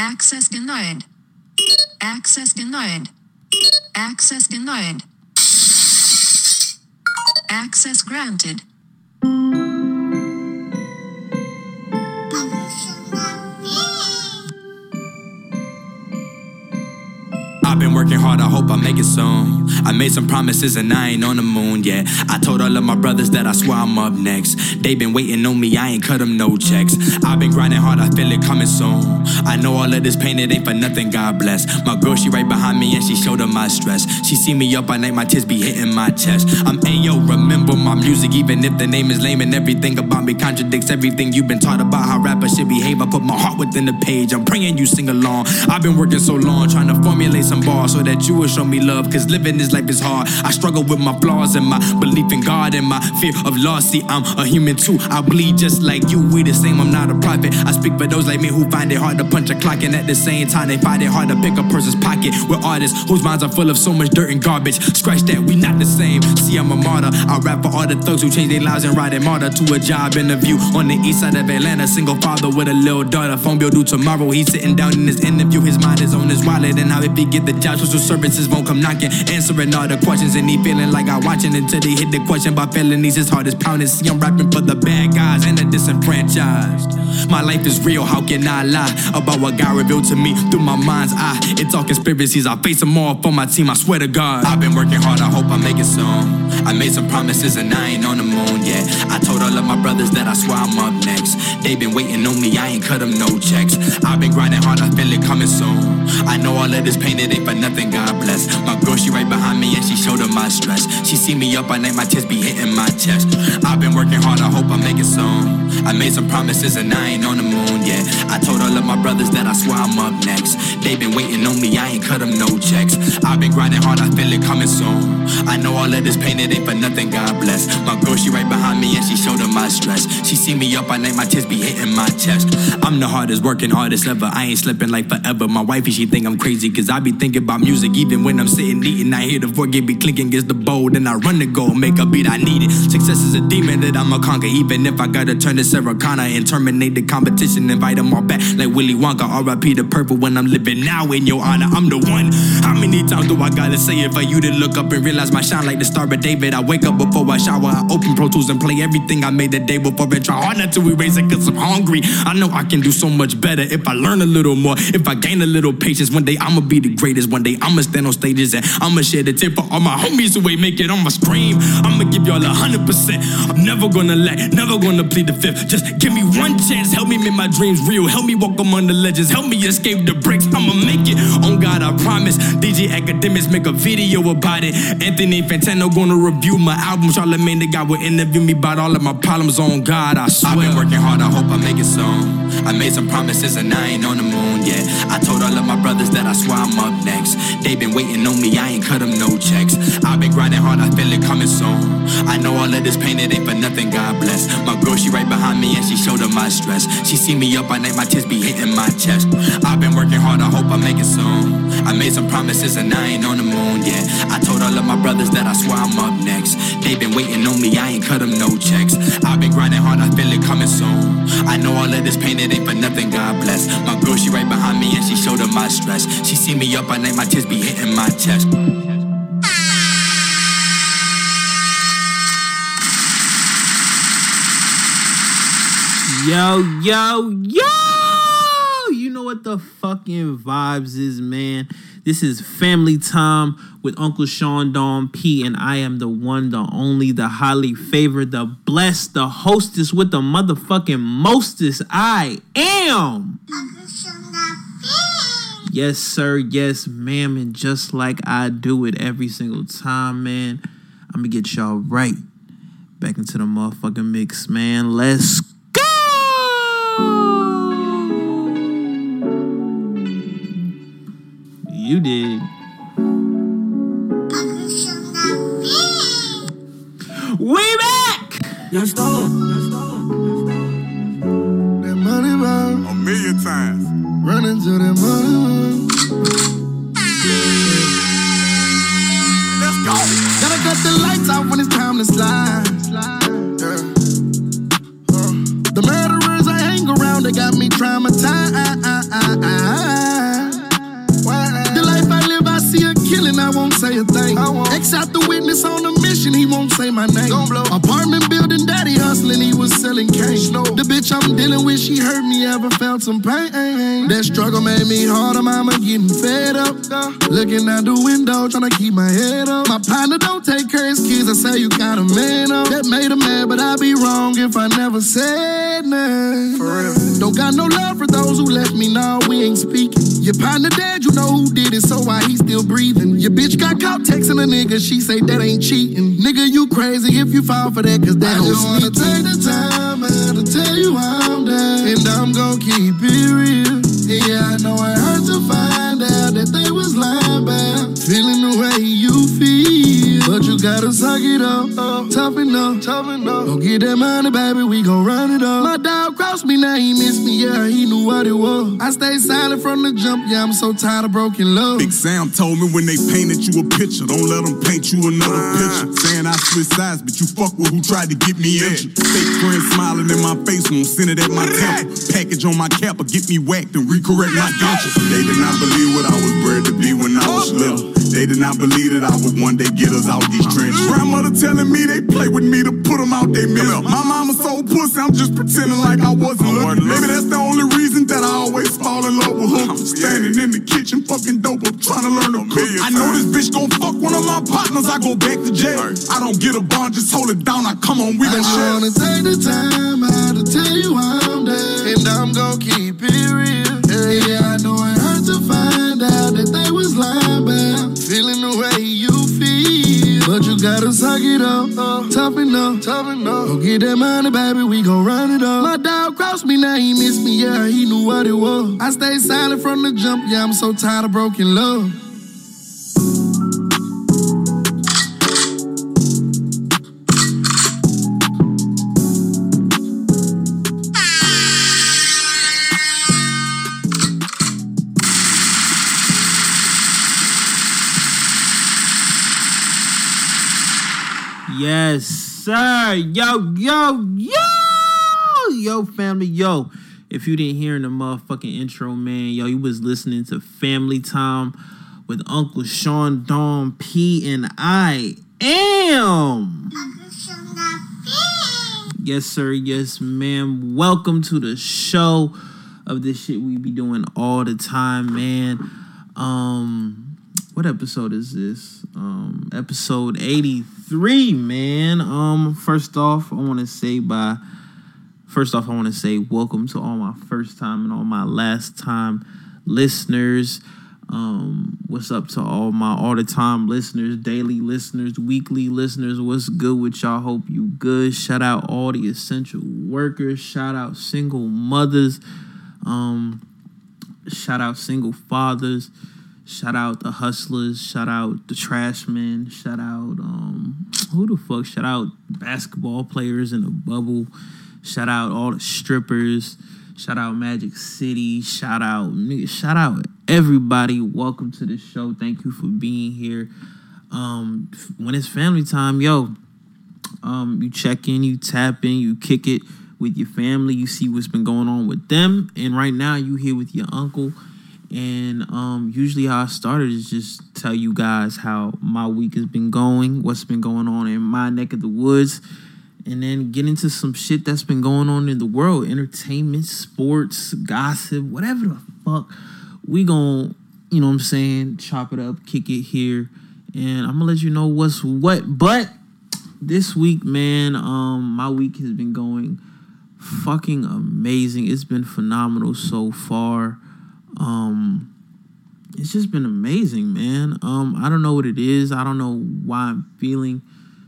Access denied. Access denied. Access denied. Access granted. I've been working hard, I hope I make it soon. I made some promises and I ain't on the moon yet. I told all of my brothers that I swear I'm up next. They been waiting on me, I ain't cut them no checks. I've been grinding hard, I feel it coming soon. I know all of this pain, it ain't for nothing, God bless. My girl, she right behind me and she showed her my stress. She see me up at night, my tears be hitting my chest. I'm Ayo, remember my music, even if the name is lame and everything about me contradicts everything you've been taught about how rappers should behave. I put my heart within the page, I'm praying you sing along. I've been working so long, trying to formulate some bars so that you will show me love. Cause living this life is hard. I struggle with my flaws and my belief in God and my fear of loss. See, I'm a human too. I bleed just like you. We the same, I'm not a prophet. I speak for those like me who find it hard to punch a clock, and at the same time, they find it hard to pick a person's pocket. We're artists whose minds are full of so much dirt and garbage. Scratch that, we not the same. See, I'm a martyr. I rap for all the thugs who change their lives and ride a martyr to a job interview on the east side of Atlanta. Single father with a little daughter. Phone bill due tomorrow. He's sitting down in his interview. His mind is on his wallet, and how if he get the job, social services won't come knocking, answering all the questions, and he feeling like I watching until they hit the question about felonies. His heart is pounding. See, I'm rapping for the bad guys and the disenfranchised. My life is real, how can I lie about what God revealed to me through my mind's eye? It's all conspiracies, I face them all for my team, I swear to God. I've been working hard, I hope I make it soon. I made some promises and I ain't on the moon yet. I told all of my brothers that I swear I'm up next. They've been waiting on me, I ain't cut them no checks. I've been grinding hard, I feel it coming soon. I know all of this pain, it ain't for nothing, God bless. My girl, she right behind me and she showed her my stress. She see me up at night, my tears be hitting my chest. I've been working hard, I hope I make it soon. I made some promises and I ain't on the moon yet. I told all of my brothers that I swear I'm up next. They been waiting on me, I ain't cut them no checks. I've been grinding hard, I feel it coming soon. I know all of this pain, it ain't for nothing, God bless. My girl, she right behind me and she showed her my stress. She see me up at night, my tears be hitting my chest. I'm the hardest working hardest ever. I ain't slipping like forever. My wifey, she think I'm crazy, cause I be thinking about music even when I'm sitting eating. I hear the forget be clinking against the bowl, then I run the goal, make a beat I need it. Success is a demon that I'ma conquer, even if I gotta turn to Sarah Connor and terminate the competition, invite them all back like Willy Wonka. RIP the purple when I'm living now in your honor. I'm the one. How many times do I gotta say it for you to look up and realize my shine like the star of David? I wake up before I shower, I open Pro Tools and play everything I made the day before and try hard not to erase it cause I'm hungry. I know I can do so much better if I learn a little more, if I gain a little patience. One day I'ma be the greatest, one day I'ma stand on stages and I'ma share the tip for all my homies who ain't make it on my scream. I'ma give y'all a hundred percent. I'm never gonna lack, never gonna plead the fifth. Just give me one chance, help me make my dreams real, help me walk among the legends, help me escape the bricks. I'ma make it. On God, I promise. DJ Akademiks make a video about it. Anthony Fantano gonna review my album. Charlamagne Tha God will interview me about all of my problems. On God, I swear. I've been working hard, I hope I make it soon. I made some promises and I ain't on the moon yet. I told all of my brothers that I swear I'm up next. They been waiting on me, I ain't cut them no checks. I've been grinding hard, I feel it coming soon. I know all of this pain, it ain't for nothing, God bless. My girl, she right behind me and she showed her my stress. She see me up at night, my tears be hitting my chest. I've been working hard, I hope I make it soon. I made some promises and I ain't on the moon yet. I told all of my brothers that I swear I'm up next. They've been waiting on me, I ain't cut them no checks. I've been grinding hard, I feel it coming soon. I know all of this pain, it ain't for nothing, God bless. My girl, she right behind me and she showed her my stress. She see me up at night, my tears be hitting my chest. Yo, yo, yo! What the fucking vibes is, man. This is family time with Uncle Sean Don P, and I am the one, the only, the highly favored, the blessed, the hostess with the motherfucking mostest. I am. Yes, sir. Yes, ma'am. And just like I do it every single time, man, I'm gonna get y'all right back into the motherfucking mix, man. Let's You did. We back. Let's. That money run, A million times. running to that money run. Let's go. Gotta cut the lights out when it's time to slide. Yeah. Uh, the murderers I hang around, they got me traumatized. kids thing. X out the witness on a mission, he won't say my name. Apartment building, daddy hustling, he was selling cash. The bitch I'm dealing with, she hurt me, ever felt some pain. That struggle made me harder, mama getting fed up. Looking out the window, trying to keep my head up. My partner don't take care of his kids, I say you got a man up. That made him mad, but I'd be wrong if I never said nothing. Don't got no love for those who left me, now nah, we ain't speaking. Your partner dead, you know who did it, so why he still breathing. Your bitch got caught texting a nigga, she say that ain't cheating. Nigga, you crazy if you fall for that, cause that I just wanna take the time out to tell you I'm down, and I'm gon' keep it real. Yeah, I know it hurt to find out that they but you gotta suck it up, up toughen up, toughen up. Don't get that money, baby, we gon' run it up. My dog crossed me, now he missed me, yeah, he knew what it was. I stayed silent from the jump, yeah, I'm so tired of broken love. Big Sam told me when they painted you a picture, don't let them paint you another ah. picture. Saying I switch sides, but you fuck with who tried to get me injured. Fake friends smiling in my face, won't send it at my temple. Package on my cap or get me whacked and recorrect my dentures. They did not believe what I was bred to be when I was little. They did not believe that I would one day get us out these trenches. Grandmother telling me they play with me to put them out they middle. My mama so pussy, I'm just pretending like I wasn't looking. Maybe that's the only reason that I always fall in love with hookers. Standing in the kitchen, fucking dope, I'm trying to learn to cook. I know this bitch gon' fuck one of my partners, I go back to jail. I don't get a bond, just hold it down, I come on, we I gon' just share. wanna take the time out to tell you I'm down, and I'm gon' keep it real. But you gotta suck it up, up toughen up, toughen up. Don't get that money, baby, we gon' run it up. My dog crossed me, now he missed me, yeah, he knew what it was. I stayed silent from the jump, yeah, I'm so tired of broken love. Yes, sir. Yo, yo, yo, yo, family, yo. If you didn't hear in the motherfucking intro, man, yo, you was listening to Family Time with Uncle Sean Don P and I am. Yes, sir. Yes, ma'am. Welcome to the show of this shit we be doing all the time, man. Um, what episode is this? Um, episode 83, man. Um, first off, I want to say by first off, I want to say welcome to all my first time and all my last time listeners. Um, what's up to all my all the time listeners, daily listeners, weekly listeners? What's good with y'all? Hope you good. Shout out all the essential workers. Shout out single mothers. Um, shout out single fathers. Shout out the hustlers. Shout out the trash men. Shout out um who the fuck? Shout out basketball players in the bubble. Shout out all the strippers. Shout out Magic City. Shout out. Shout out everybody. Welcome to the show. Thank you for being here. Um, when it's family time, yo, um, you check in, you tap in, you kick it with your family. You see what's been going on with them, and right now you here with your uncle. And um, usually how I started is just tell you guys how my week has been going, what's been going on in my neck of the woods, and then get into some shit that's been going on in the world, entertainment, sports, gossip, whatever the fuck. We gon' you know what I'm saying, chop it up, kick it here, and I'm gonna let you know what's what. But this week, man, um, my week has been going fucking amazing. It's been phenomenal so far. Um, it's just been amazing, man. Um, I don't know what it is. I don't know why I'm feeling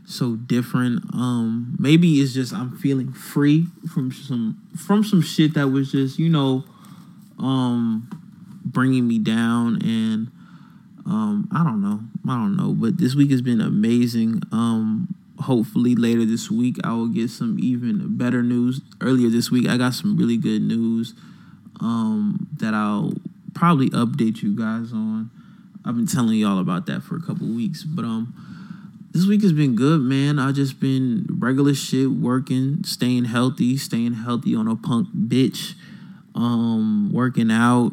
so different. Um, maybe it's just I'm feeling free from some from some shit that was just you know, um, bringing me down and um, I don't know, I don't know. But this week has been amazing. Um, hopefully later this week I will get some even better news. Earlier this week I got some really good news um, that I'll probably update you guys on. I've been telling y'all about that for a couple weeks, but um, this week has been good, man. I just been regular shit, working, staying healthy, staying healthy on a punk bitch, um, working out.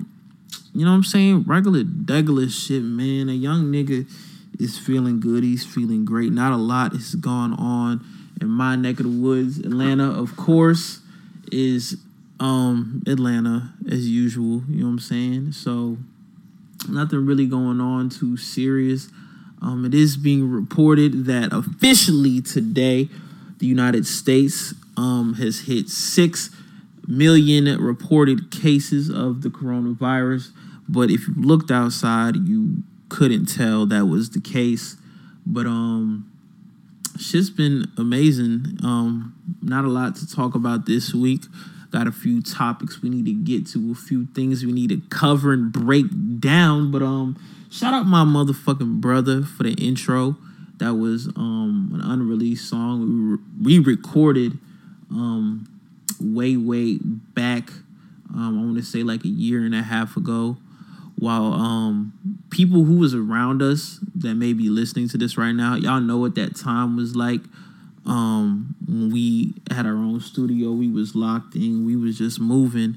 You know what I'm saying? Regular, regular shit, man. A young nigga is feeling good. He's feeling great. Not a lot has gone on in my neck of the woods. Atlanta, of course, is um, Atlanta as usual. You know what I'm saying? So nothing really going on too serious. Um, it is being reported that officially today, the United States um, has hit six million reported cases of the coronavirus. But if you looked outside, you couldn't tell that was the case. But um, shit's been amazing. Um, not a lot to talk about this week. Got a few topics we need to get to, a few things we need to cover and break down. But um, shout out my motherfucking brother for the intro. That was um an unreleased song we re-recorded um way way back. Um, I want to say like a year and a half ago. While um people who was around us that may be listening to this right now, y'all know what that time was like um we had our own studio we was locked in. We was just moving.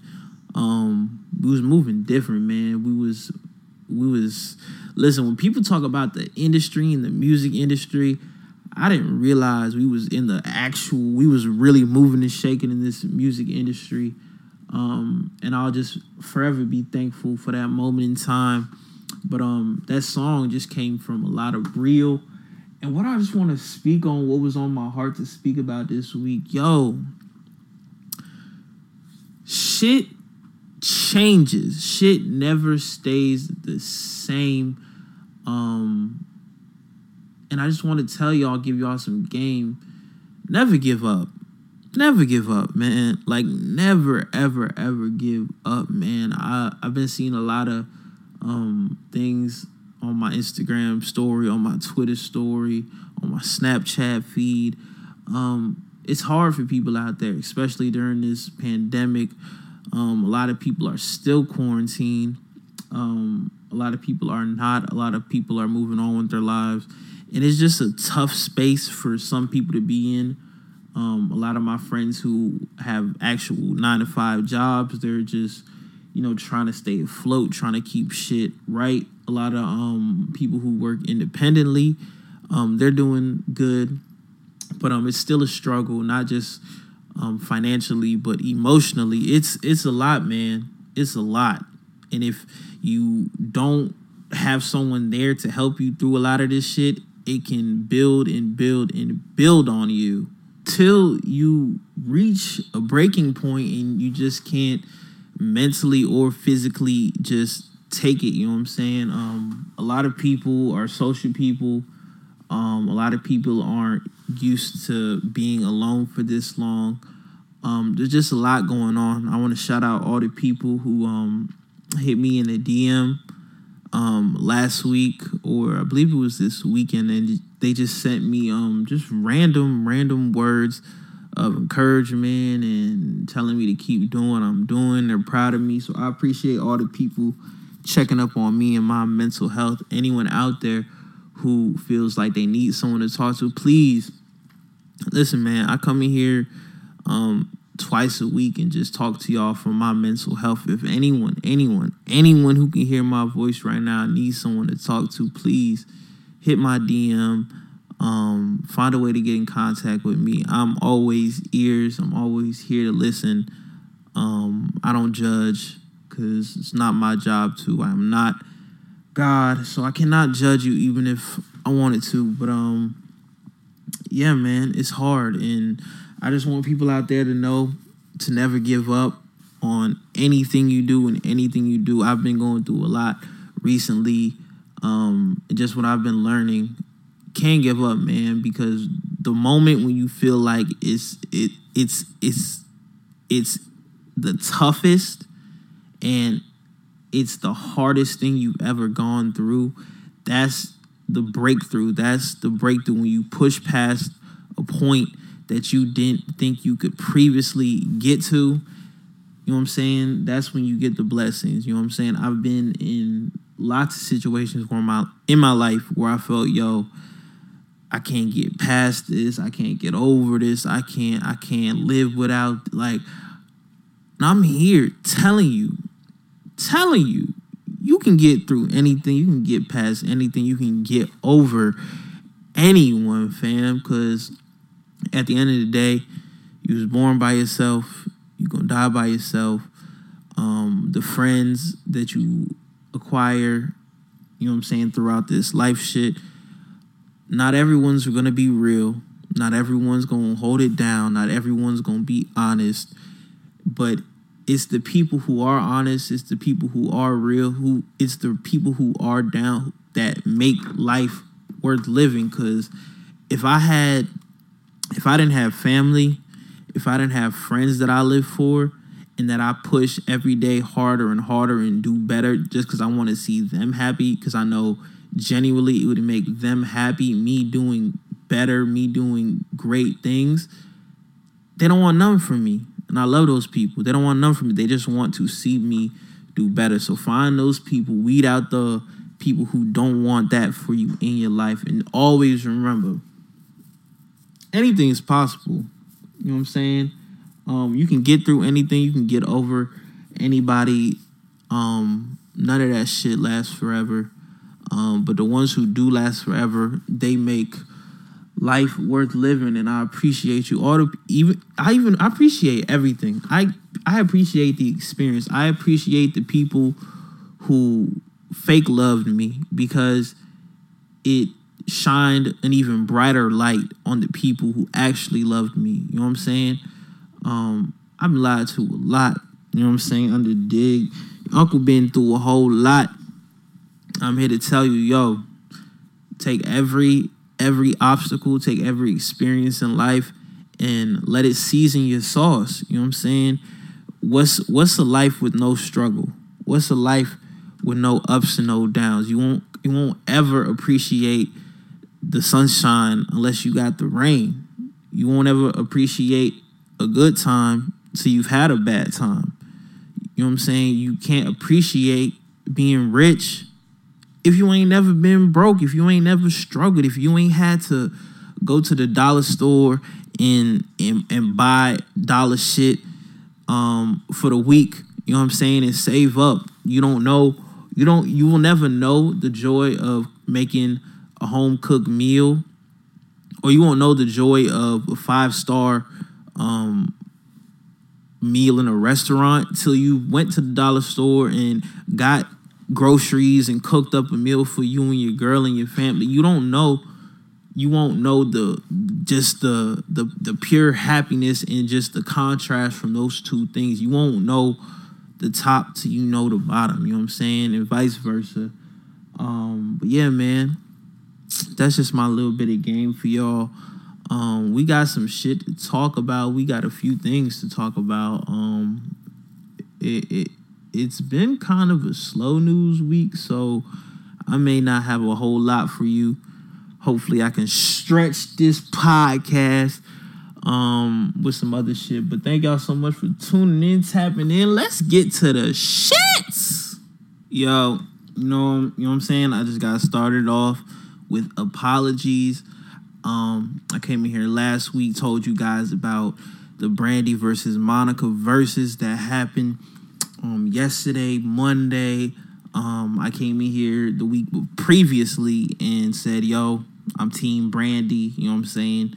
Um we was moving different man. We was we was listen when people talk about the industry and the music industry i didn't realize we was in the actual we was really moving and shaking in this music industry. Um and i'll just forever be thankful for that moment in time. But um that song just came from a lot of real and what I just want to speak on, what was on my heart to speak about this week, yo, shit changes. Shit never stays the same. Um, and I just want to tell y'all, give y'all some game. Never give up. Never give up, man. Like never, ever, ever give up, man. I I've been seeing a lot of um things on my Instagram story, on my Twitter story, on my Snapchat feed. Um, it's hard for people out there, especially during this pandemic. Um, a lot of people are still quarantined. Um, a lot of people are not. A lot of people are moving on with their lives. And it's just a tough space for some people to be in. Um, a lot of my friends who have actual nine to five jobs, they're just, you know, trying to stay afloat, trying to keep shit right a lot of um, people who work independently. Um, they're doing good, but um, it's still a struggle, not just um, financially, but emotionally. It's it's a lot, man. It's a lot, and if you don't have someone there to help you through a lot of this shit, it can build and build and build on you till you reach a breaking point and you just can't mentally or physically just take it. You know what I'm saying? Um, a lot of people are social people. Um, a lot of people aren't used to being alone for this long. Um, there's just a lot going on. I want to shout out all the people who um, hit me in the DM um, last week, or I believe it was this weekend, and they just sent me um, just random, random words of encouragement and telling me to keep doing what I'm doing. They're proud of me, so I appreciate all the people checking up on me and my mental health. Anyone out there who feels like they need someone to talk to, please listen, man. I come in here um, twice a week and just talk to y'all for my mental health. If anyone, anyone, anyone who can hear my voice right now needs someone to talk to, please hit my DM. Um, find a way to get in contact with me. I'm always ears. I'm always here to listen. Um, I don't judge because it's not my job to. I am not God, so I cannot judge you even if I wanted to. But um, yeah, man, it's hard, and I just want people out there to know to never give up on anything you do and anything you do. I've been going through a lot recently. Um, just what I've been learning, can't give up, man, because the moment when you feel like it's it it's it's it's the toughest and it's the hardest thing you've ever gone through, that's the breakthrough. That's the breakthrough when you push past a point that you didn't think you could previously get to. You know what I'm saying? That's when you get the blessings. You know what I'm saying? I've been in lots of situations where my in my life where I felt, yo, I can't get past this. I can't get over this. I can't I can't live without like I'm here telling you telling you, you can get through anything. You can get past anything. You can get over anyone, fam. Because at the end of the day, you was born by yourself. You're gonna die by yourself. Um, the friends that you acquire, you know what I'm saying, throughout this life shit, not everyone's gonna be real. Not everyone's gonna hold it down. Not everyone's gonna be honest. But it's the people who are honest, it's the people who are real, who it's the people who are down that make life worth living. Cause if I had if I didn't have family, if I didn't have friends that I live for, and that I push every day harder and harder and do better just because I want to see them happy, because I know genuinely it would make them happy, me doing better, me doing great things. They don't want nothing from me. And I love those people. They don't want nothing from me. They just want to see me do better. So find those people, weed out the people who don't want that for you in your life. And always remember anything is possible. You know what I'm saying? Um, you can get through anything, you can get over anybody. Um, none of that shit lasts forever. Um, but the ones who do last forever, they make life worth living and I appreciate you all the even I even I appreciate everything. I I appreciate the experience. I appreciate the people who fake loved me because it shined an even brighter light on the people who actually loved me. You know what I'm saying? Um, been lied to a lot. You know what I'm saying? Under dig. Uncle been through a whole lot. I'm here to tell you, yo, take every every obstacle, take every experience in life and let it season your sauce. You know what I'm saying? What's what's a life with no struggle? What's a life with no ups and no downs? You won't you won't ever appreciate the sunshine unless you got the rain. You won't ever appreciate a good time till you've had a bad time. You know what I'm saying? You can't appreciate being rich if you ain't never been broke, if you ain't never struggled, if you ain't had to go to the dollar store and and, and buy dollar shit um for the week, you know what I'm saying, and save up. You don't know, you don't you will never know the joy of making a home cooked meal or you won't know the joy of a five star um meal in a restaurant till you went to the dollar store and got groceries and cooked up a meal for you and your girl and your family. You don't know you won't know the just the the the pure happiness and just the contrast from those two things. You won't know the top to you know the bottom, you know what I'm saying? And vice versa. Um but yeah, man. That's just my little bit of game for y'all. Um, we got some shit to talk about. We got a few things to talk about. Um, it, it it's been kind of a slow news week, so I may not have a whole lot for you. Hopefully, I can stretch this podcast um with some other shit. But thank y'all so much for tuning in, tapping in. Let's get to the shits. Yo, you know, you know what I'm saying? I just got started off with apologies. Um, I came in here last week, told you guys about the Brandy versus Monica Verzuz that happened um yesterday, Monday. Um, I came in here the week previously and said, "Yo, I'm Team Brandy." You know what I'm saying?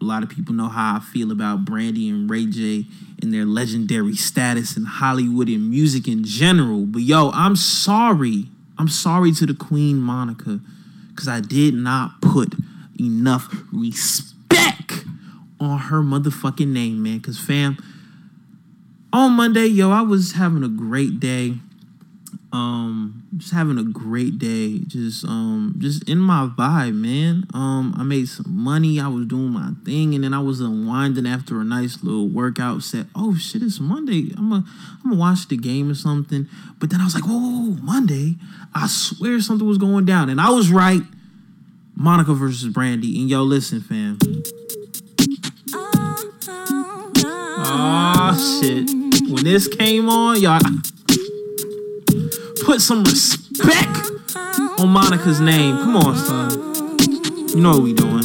A lot of people know how I feel about Brandy and Ray J and their legendary status in Hollywood and music in general. But yo, I'm sorry. I'm sorry to the Queen Monica because I did not put enough respect on her motherfucking name, man. Because, fam, on Monday, yo, I was having a great day. Um, just having a great day. Just um, just in my vibe, man. Um, I made some money. I was doing my thing, and then I was unwinding after a nice little workout. Said, "Oh shit, it's Monday. I'm gonna I'm gonna watch the game or something." But then I was like, "Whoa, whoa, whoa Monday! I swear something was going down," and I was right. Monica versus Brandy. And yo, listen, fam. Oh shit. When this came on, y'all put some respect on Monica's name. Come on, son. You know what we doing.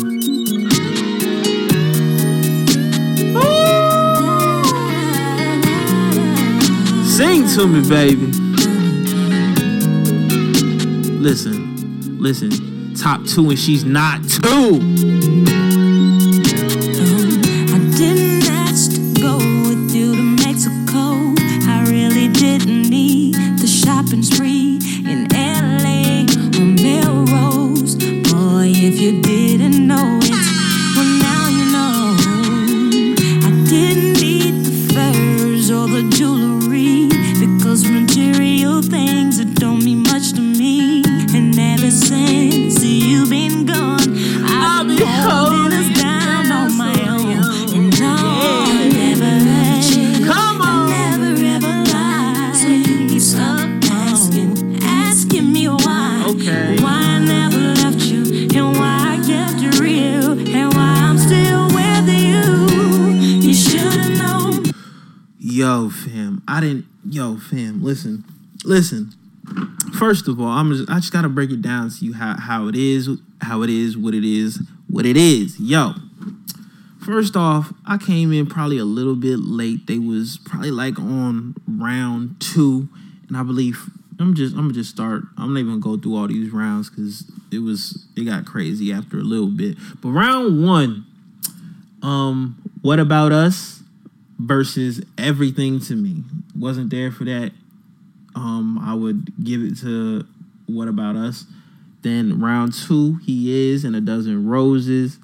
Sing to me, baby. Listen, listen. Top two, and she's not two. Stop asking, asking me why. Okay. Why I never left you, and why I kept it real, and why I'm still with you. You should've known. Yo, fam. I didn't. Yo, fam. Listen, listen. First of all, I'm just. I just gotta break it down to you how how it is, how it is, what it is, what it is. Yo. First off, I came in probably a little bit late. They was probably like on round two, and I believe I'm just I'm gonna just start. I'm not even gonna go through all these rounds because it was it got crazy after a little bit. But round one, um, what about us versus everything to me? Wasn't there for that. Um, I would give it to what about us. Then round two, he is and a dozen roses.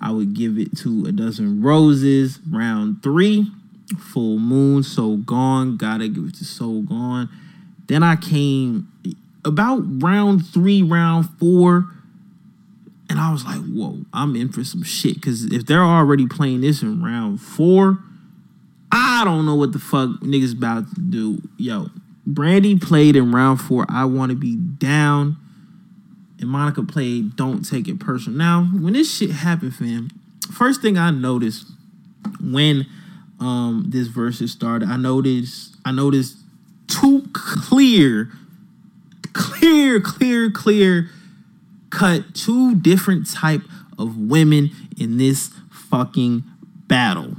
I would give it to a dozen roses. Round three, full moon, so gone. Gotta give it to so gone. Then I came about round three, round four, and I was like, whoa, I'm in for some shit. Cause if they're already playing this in round four, I don't know what the fuck niggas about to do. Yo, Brandy played in round four. I want to be down. And Monica played Don't Take It Personal. Now, when this shit happened, fam, first thing I noticed when um this Verzuz started, I noticed I noticed two clear, clear, clear, clear cut two different type of women in this fucking battle.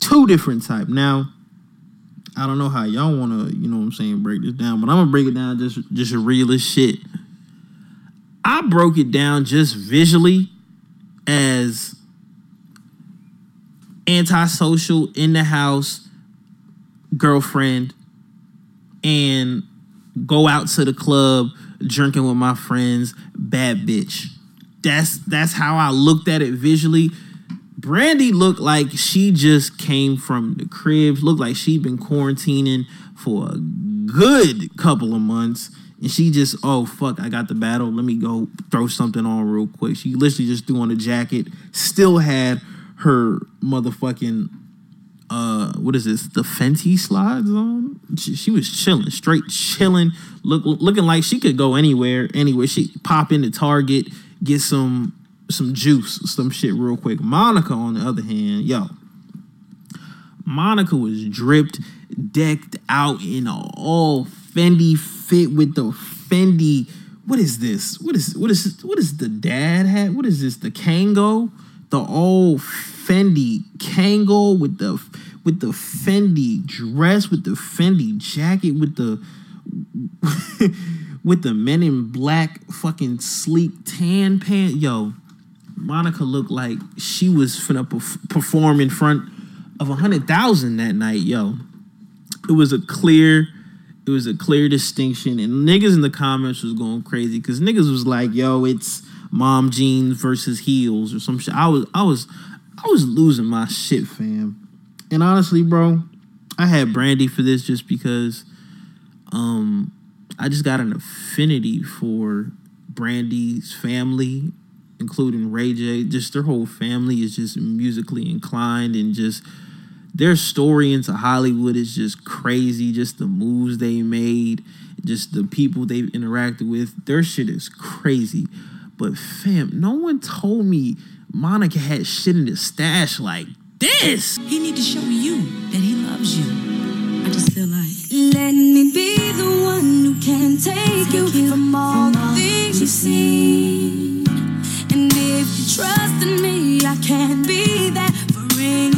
Two different type. Now, I don't know how y'all want to, you know what I'm saying, break this down, but I'm gonna break it down just just real as shit. I broke it down just visually as antisocial in the house girlfriend and go out to the club drinking with my friends bad bitch. That's that's how i looked at it visually. Brandy looked like she just came from the cribs looked like she'd been quarantining for a good couple of months and she just oh fuck i got the battle let me go throw something on real quick. She literally just threw on a jacket still had her motherfucking uh what is this? The fenty slides on? She, she was chilling straight chilling look looking like she could go anywhere anywhere. She pop into target get some some juice some shit real quick. Monica on the other hand yo monica was dripped decked out in all fendi fit with the fendi what is this? What is what is what is the dad hat? What is this? The kango? The old Fendi Kango with the with the Fendi dress, with the Fendi jacket, with the with the Men in Black fucking sleek tan pants. Yo, Monica looked like she was finna perf- perform in front of a hundred thousand that night. Yo, it was a clear. It was a clear distinction, and niggas in the comments was going crazy because niggas was like, "Yo, it's mom jeans versus heels or some shit." I was, I was, I was losing my shit, fam. And honestly, bro, I had Brandy for this just because, um, I just got an affinity for Brandy's family, including Ray J. Just their whole family is just musically inclined and just their story into Hollywood is just crazy. Just the moves they made, just the people they've interacted with. Their shit is crazy. But fam, no one told me Monica had shit in his stash like this. He need to show you that he loves you. I just feel like let me be the one who can take, you, from all the things you've seen. And if you trust in me, I can be there for anything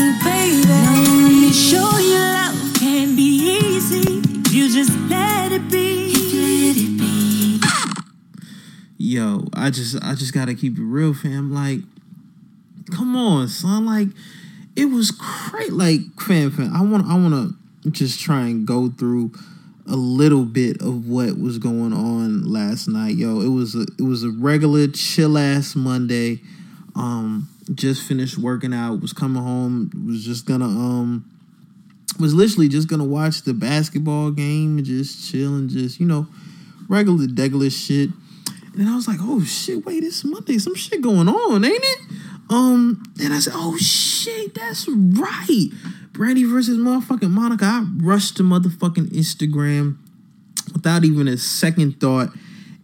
Yo, I just I just gotta keep it real, fam. Like, come on, son. Like, it was great. Like, fam, fam. I want I wanna just try and go through a little bit of what was going on last night. Yo, it was a it was a regular chill ass Monday. Um, just finished working out, was coming home, was just gonna um was literally just gonna watch the basketball game and just chill and just, you know, regular degular shit. And I was like, oh shit, wait, it's Monday. Some shit going on, ain't it? Um, and I said, oh shit, that's right. Brandy versus motherfucking Monica. I rushed to motherfucking Instagram without even a second thought.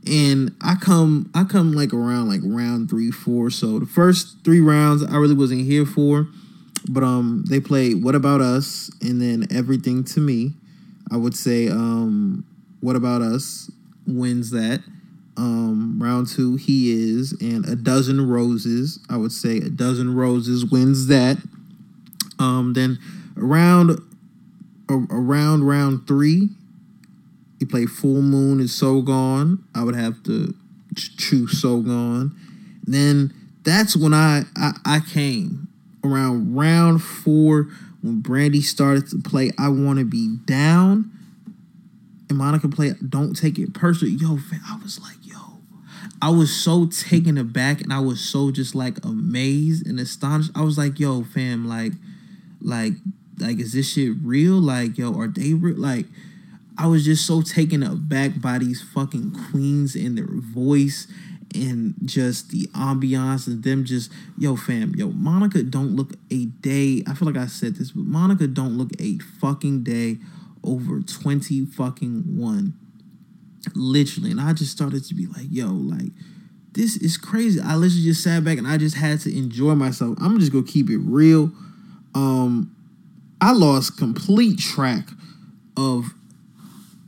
And I come, I come like around like round three, four. So the first three rounds I really wasn't here for. But um they played What About Us and then Everything to Me. I would say um What About Us wins that. Um round two, He Is, and A Dozen Roses. I would say A Dozen Roses wins that. Um then around around round three, he played Full Moon and So Gone. I would have to ch- choose So Gone. Then that's when I, I I came around round four when Brandy started to play I Want to Be Down. And Monica played Don't Take It Personal. Yo, fam, I was like, yo. I was so taken aback and I was so just like amazed and astonished. I was like, yo, fam, like, like, like, is this shit real? Like, yo, are they real? Like, I was just so taken aback by these fucking queens and their voice and just the ambiance and them just yo fam yo Monica don't look a day I feel like I said this but Monica don't look a fucking day over 20 fucking 1 literally and I just started to be like yo like this is crazy. I literally just sat back and I just had to enjoy myself. I'm just gonna keep it real. Um I lost complete track of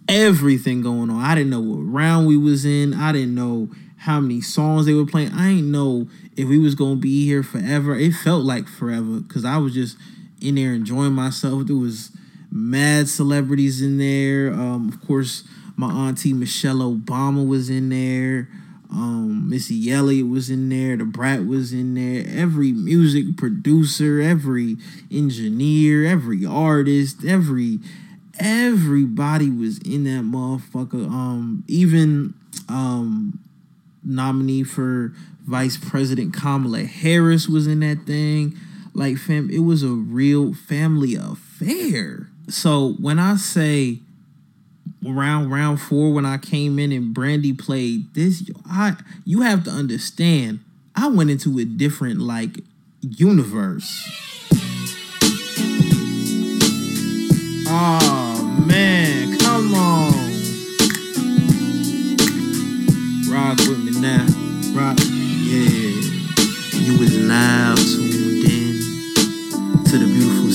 everything going on. I didn't know what round we was in. I didn't know how many songs they were playing. I didn't know if we was gonna be here forever. It felt like forever because I was just in there enjoying myself. There was mad celebrities in there. Um, of course, my auntie Michelle Obama was in there. Um, Missy Elliott was in there. Da Brat was in there. Every music producer, every engineer, every artist, every everybody was in that motherfucker. Um, even um nominee for vice president Kamala Harris was in that thing. Like fam, it was a real family affair. So when I say round round four, when I came in and Brandy played this, I you have to understand, I went into a different like universe. Oh man, come on. Rock with me now. Rock. Yeah. You is loud tuned in to the beautiful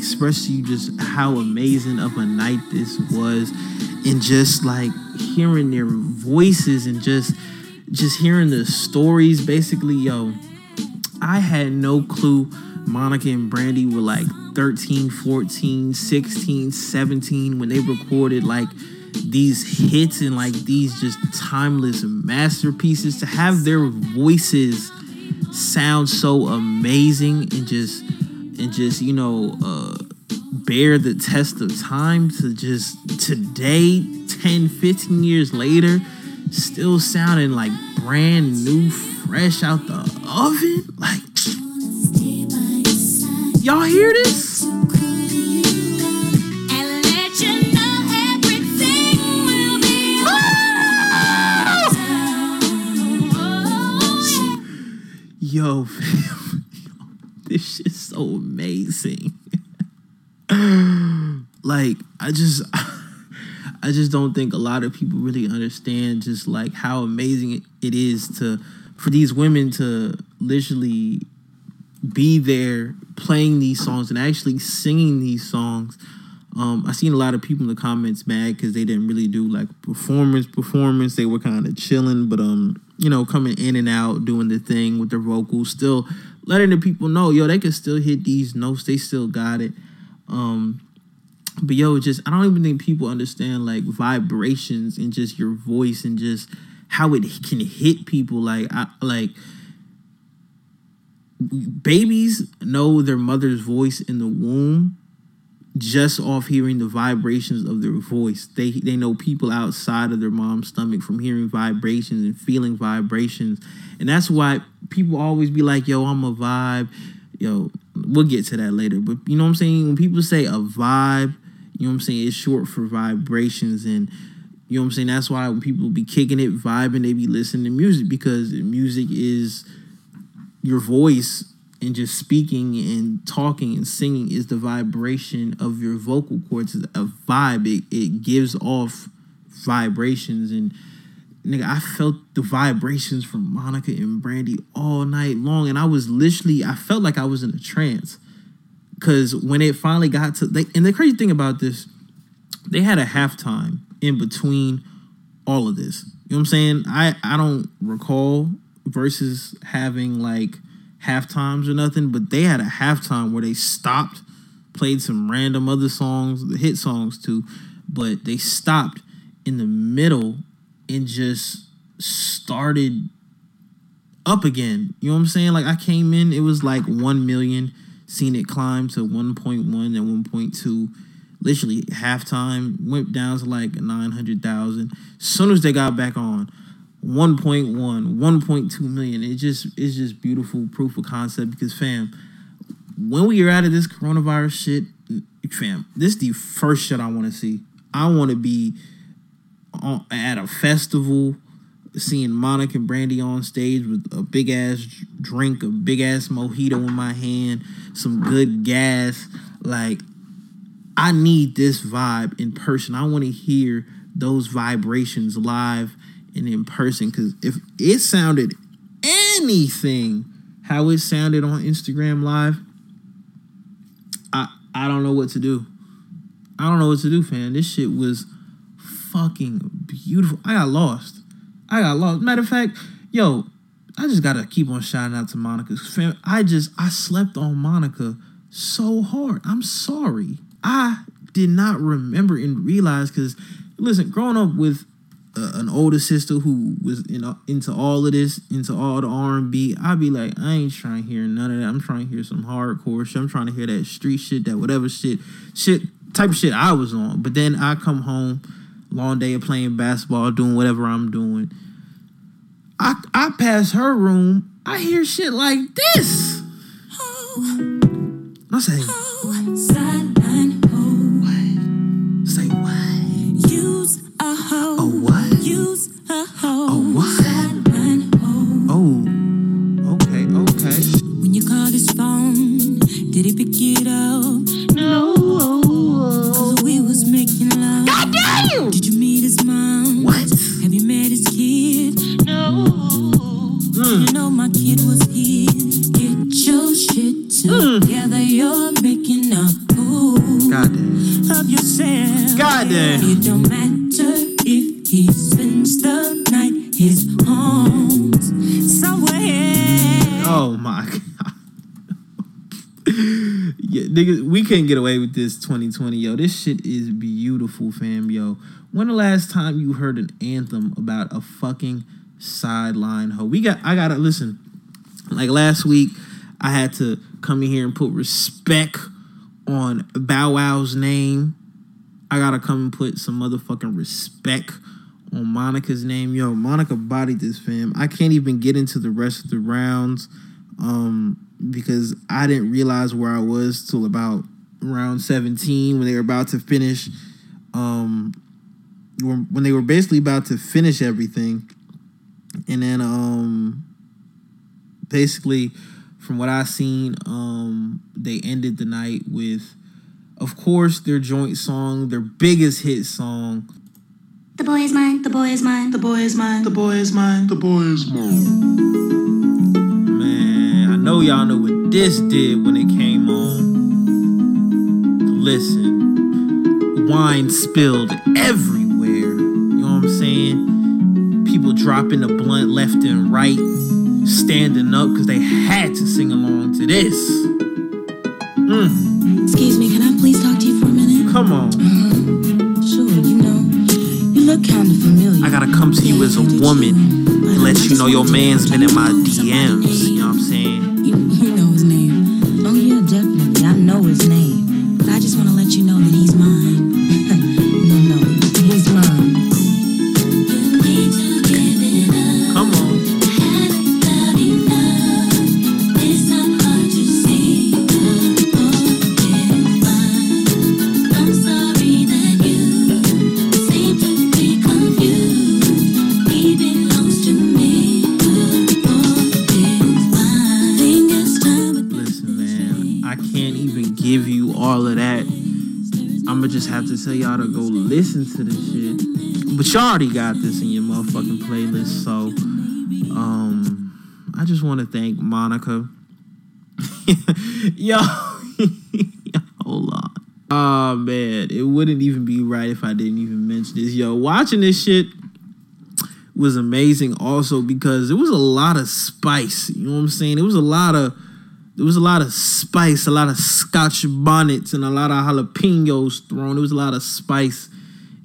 express to you just how amazing of a night this was, and just like hearing their voices and just just hearing the stories basically yo i had no clue monica and brandy were like 13 14 16 17 when they recorded like these hits and like these just timeless masterpieces. To have their voices sound so amazing and just and just you know uh bear the test of time to just today 10 15 years later still sounding like brand new fresh out the oven? Like y'all hear this? Yo this shit's amazing. Like i just i just don't think a lot of people really understand just like how amazing it- it is to for these women to literally be there playing these songs and actually singing these songs. Um, I seen a lot of people in the comments mad because they didn't really do like performance performance. They were kind of chilling, but um, you know, coming in and out, doing the thing with their vocals, still letting the people know, yo, they can still hit these notes. They still got it. Um, but yo, just I don't even think people understand like vibrations and just your voice and just how it can hit people. Like I like babies know their mother's voice in the womb just off hearing the vibrations of their voice. They they know people outside of their mom's stomach from hearing vibrations and feeling vibrations. And that's why people always be like, yo, I'm a vibe. Yo, we'll get to that later. But you know what I'm saying? When people say a vibe, you know what I'm saying? It's short for vibrations and you know what I'm saying? That's why when people be kicking it, vibing, they be listening to music because music is your voice and just speaking and talking and singing is the vibration of your vocal cords. A vibe. It, it gives off vibrations and nigga, I felt the vibrations from Monica and Brandy all night long, and I was literally, I felt like I was in a trance. Cause when it finally got to, they, and the crazy thing about this, they had a halftime in between all of this. You know what I'm saying? I I don't recall Verzuz having like half times or nothing, but they had a halftime where they stopped, played some random other songs, the hit songs too, but they stopped in the middle and just started up again. You know what I'm saying? Like I came in, it was like 1 million, seen it climb to 1.1 and 1.2. Literally halftime went down to like 900,000. As soon as they got back on, 1.1, 1.2 million. It just it's just beautiful proof of concept because fam, when we are out of this coronavirus shit, fam, this is the first shit I want to see. I want to be on, at a festival, seeing Monica and Brandy on stage with a big ass drink, a big ass mojito in my hand, some good gas. Like, I need this vibe in person. I want to hear those vibrations live and in person because if it sounded anything how it sounded on Instagram Live, I I don't know what to do. I don't know what to do, fam. This shit was fucking beautiful. I got lost. I got lost. Matter of fact, yo, I just gotta keep on shouting out to Monica. I just I slept on Monica so hard. I'm sorry. I did not remember and realize because listen, growing up with uh, an older sister who was you know into all of this, into all the R and B, I'd be like, I ain't trying to hear none of that. I'm trying to hear some hardcore shit. I'm trying to hear that street shit, that whatever shit, shit type of shit I was on. But then I come home, long day of playing basketball, doing whatever I'm doing. I I pass her room, I hear shit like this. I say, Sideline hoe. say what? Use a hoe. A what? Use a hoe. A what? Sideline hoe. Oh, Mm. You know my kid was here. Get your shit together. You're making a fool God damn. of yourself. God damn. It don't matter if he spends the night. His home's somewhere. Oh my god. yeah, nigga, we can't get away with this 2020, yo. This shit is beautiful, fam, yo. When the last time you heard an anthem about a fucking sideline hoe? We got I gotta listen. Like last week, I had to come in here and put respect on Bow Wow's name. I gotta come and put some motherfucking respect on Monica's name. Yo, Monica bodied this fam. I can't even get into the rest of the rounds um, because I didn't realize where I was till about round 17 when they were about to finish. Um, when when they were basically about to finish everything, and then um, basically from what I seen, um, they ended the night with, of course, their joint song, their biggest hit song, The boy is mine, the boy is mine, the boy is mine, the boy is mine, the boy is mine. Man, I know y'all know what this did when it came on. Listen, wine spilled everywhere. You know what I'm saying? Dropping the blunt left and right, standing up because they had to sing along to this. Mm, Excuse me, can I please talk to you for a minute? come on. Sure, you know, you look kind of familiar. I gotta come to you as a woman and let you know your man's been in my DMs. You know what I'm saying? Have to tell y'all to go listen to this shit. But y'all already got this in your motherfucking playlist, so um I just want to thank Monica. Yo, hold on. Oh man, it wouldn't even be right if I didn't even mention this. Yo, watching this shit was amazing also because it was a lot of spice. You know what I'm saying? It was a lot of there was a lot of spice, a lot of scotch bonnets, and a lot of jalapenos thrown. There was a lot of spice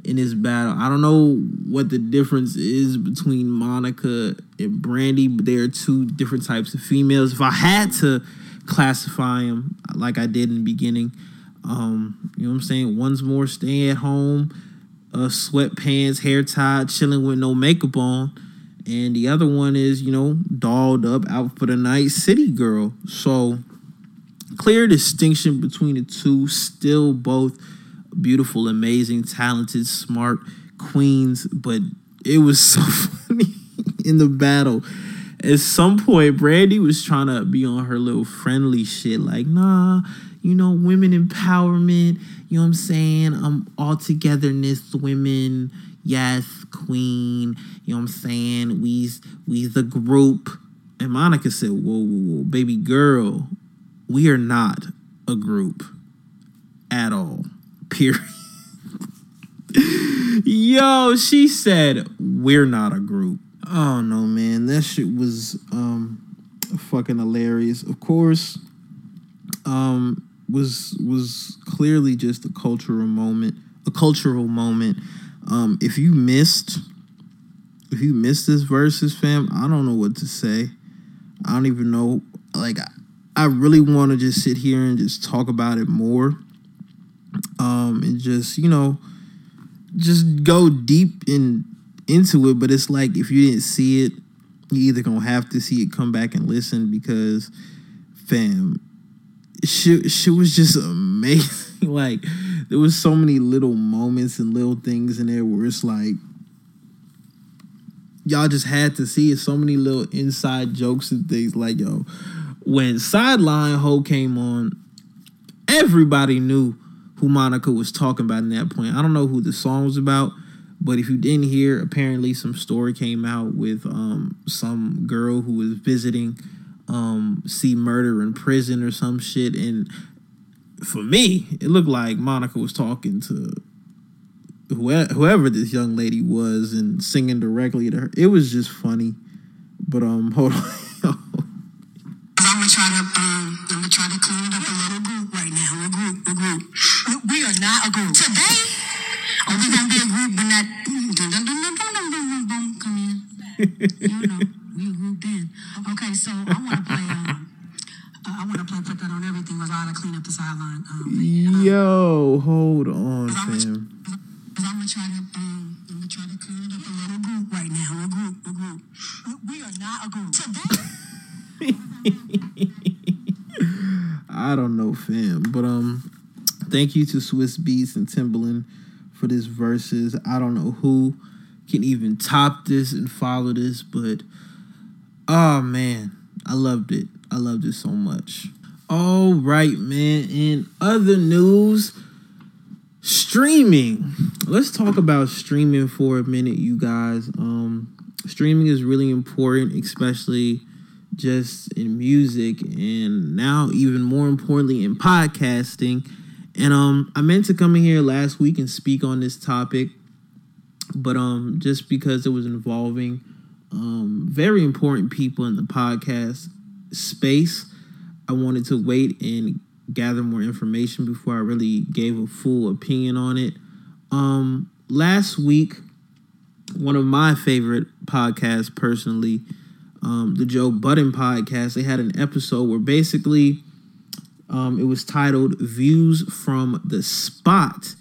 in this battle. I don't know what the difference is between Monica and Brandy, but they are two different types of females. If I had to classify them like I did in the beginning, um, you know what I'm saying? One's more stay at home, uh, sweatpants, hair tied, chilling with no makeup on. And the other one is, you know, dolled up, out for the night, city girl. So clear distinction between the two. Still both beautiful, amazing, talented, smart queens. But it was so funny in the battle. At some point, Brandy was trying to be on her little friendly shit, like, nah, you know, women empowerment, you know what I'm saying? I'm all togetherness, women, yes, queen, you know what I'm saying? We's we the group. And Monica said, Whoa, whoa, whoa, baby girl, we are not a group at all. Period. Yo, she said, We're not a group. Oh no, man. That shit was um fucking hilarious. Of course, um was was clearly just a cultural moment. A cultural moment. Um, if you missed if you missed this Verzuz fam, I don't know what to say. I don't even know. Like, I, really want to just sit here and just talk about it more. Um, and just you know, just go deep in into it. But it's like if you didn't see it, you either gonna have to see it, come back and listen because, fam, shit, shit was just amazing. like there was so many little moments and little things in there where it's like y'all just had to see it. So many little inside jokes and things. Like yo, when Sideline Ho came on, everybody knew who Monica was talking about in that point. I don't know who the song was about, but if you didn't hear, apparently some story came out with um some girl who was visiting um C-Murder in prison or some shit and for me it looked like monica was talking to whoe- whoever this young lady was and singing directly to her. It was just funny. But um, hold on. I'm gonna try to um, I'm gonna try to clean up a little group right now. A group, a group. We are not a group today. Are we gonna be a group when that dun, dun, dun, dun, dun, dun, dun, dun, dun, come in? You know, we a group then. Okay, so I want to play. Um, I want to play put that on everything. Was I to clean up the sideline? Um, thing. Yo, hold on, fam. Cause I'm gonna try to um, I'm gonna try to clean it up a little group right now. A group, a group. We are not a group today. I don't know, fam. But um, thank you to Swizz Beatz and Timbaland for this Verzuz. I don't know who can even top this and follow this, but oh man, I loved it. I loved it so much. All right, man. In other news, streaming. Let's talk about streaming for a minute, you guys. Um, streaming is really important, especially just in music and now even more importantly in podcasting. And um I meant to come in here last week and speak on this topic, but um just because it was involving um very important people in the podcast space, I wanted to wait and gather more information before I really gave a full opinion on it. Um last week one of my favorite podcasts personally um, the Joe Budden podcast, they had an episode where basically um, it was titled Views from the Spot.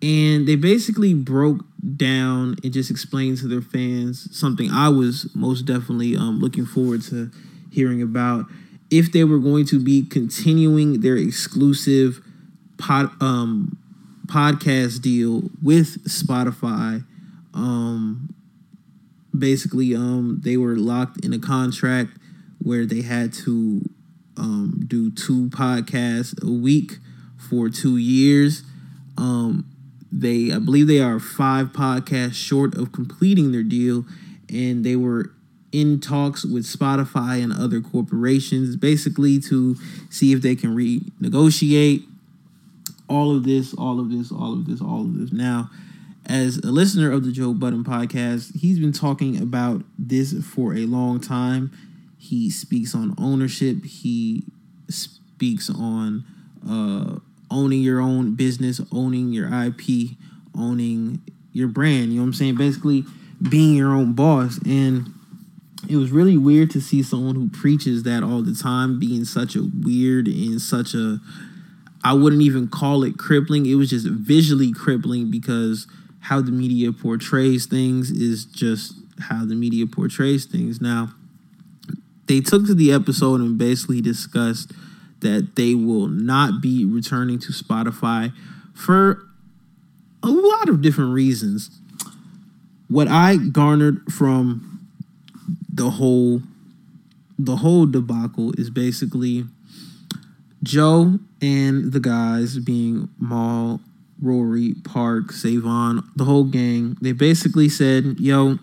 And they basically broke down and just explained to their fans something I was most definitely um, looking forward to hearing about. If they were going to be continuing their exclusive pod, um, podcast deal with Spotify, um, basically um they were locked in a contract where they had to um do two podcasts a week for two years um they i believe they are five podcasts short of completing their deal and they were in talks with spotify and other corporations basically to see if they can renegotiate all of this all of this all of this all of this now as a listener of the Joe Budden podcast, he's been talking about this for a long time. He speaks on ownership. He speaks on uh, owning your own business, owning your IP, owning your brand. You know what I'm saying? Basically, being your own boss. And it was really weird to see someone who preaches that all the time being such a weird and such a I wouldn't even call it crippling. It was just visually crippling because how the media portrays things is just how the media portrays things. Now, they took to the episode and basically discussed that they will not be returning to Spotify for a lot of different reasons. What I garnered from the whole the whole debacle is basically Joe and the guys being Mal Rory, Park, Savon, the whole gang, they basically said, yo,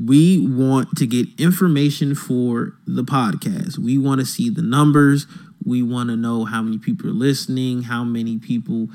we want to get information for the podcast. We want to see the numbers. We want to know how many people are listening, how many people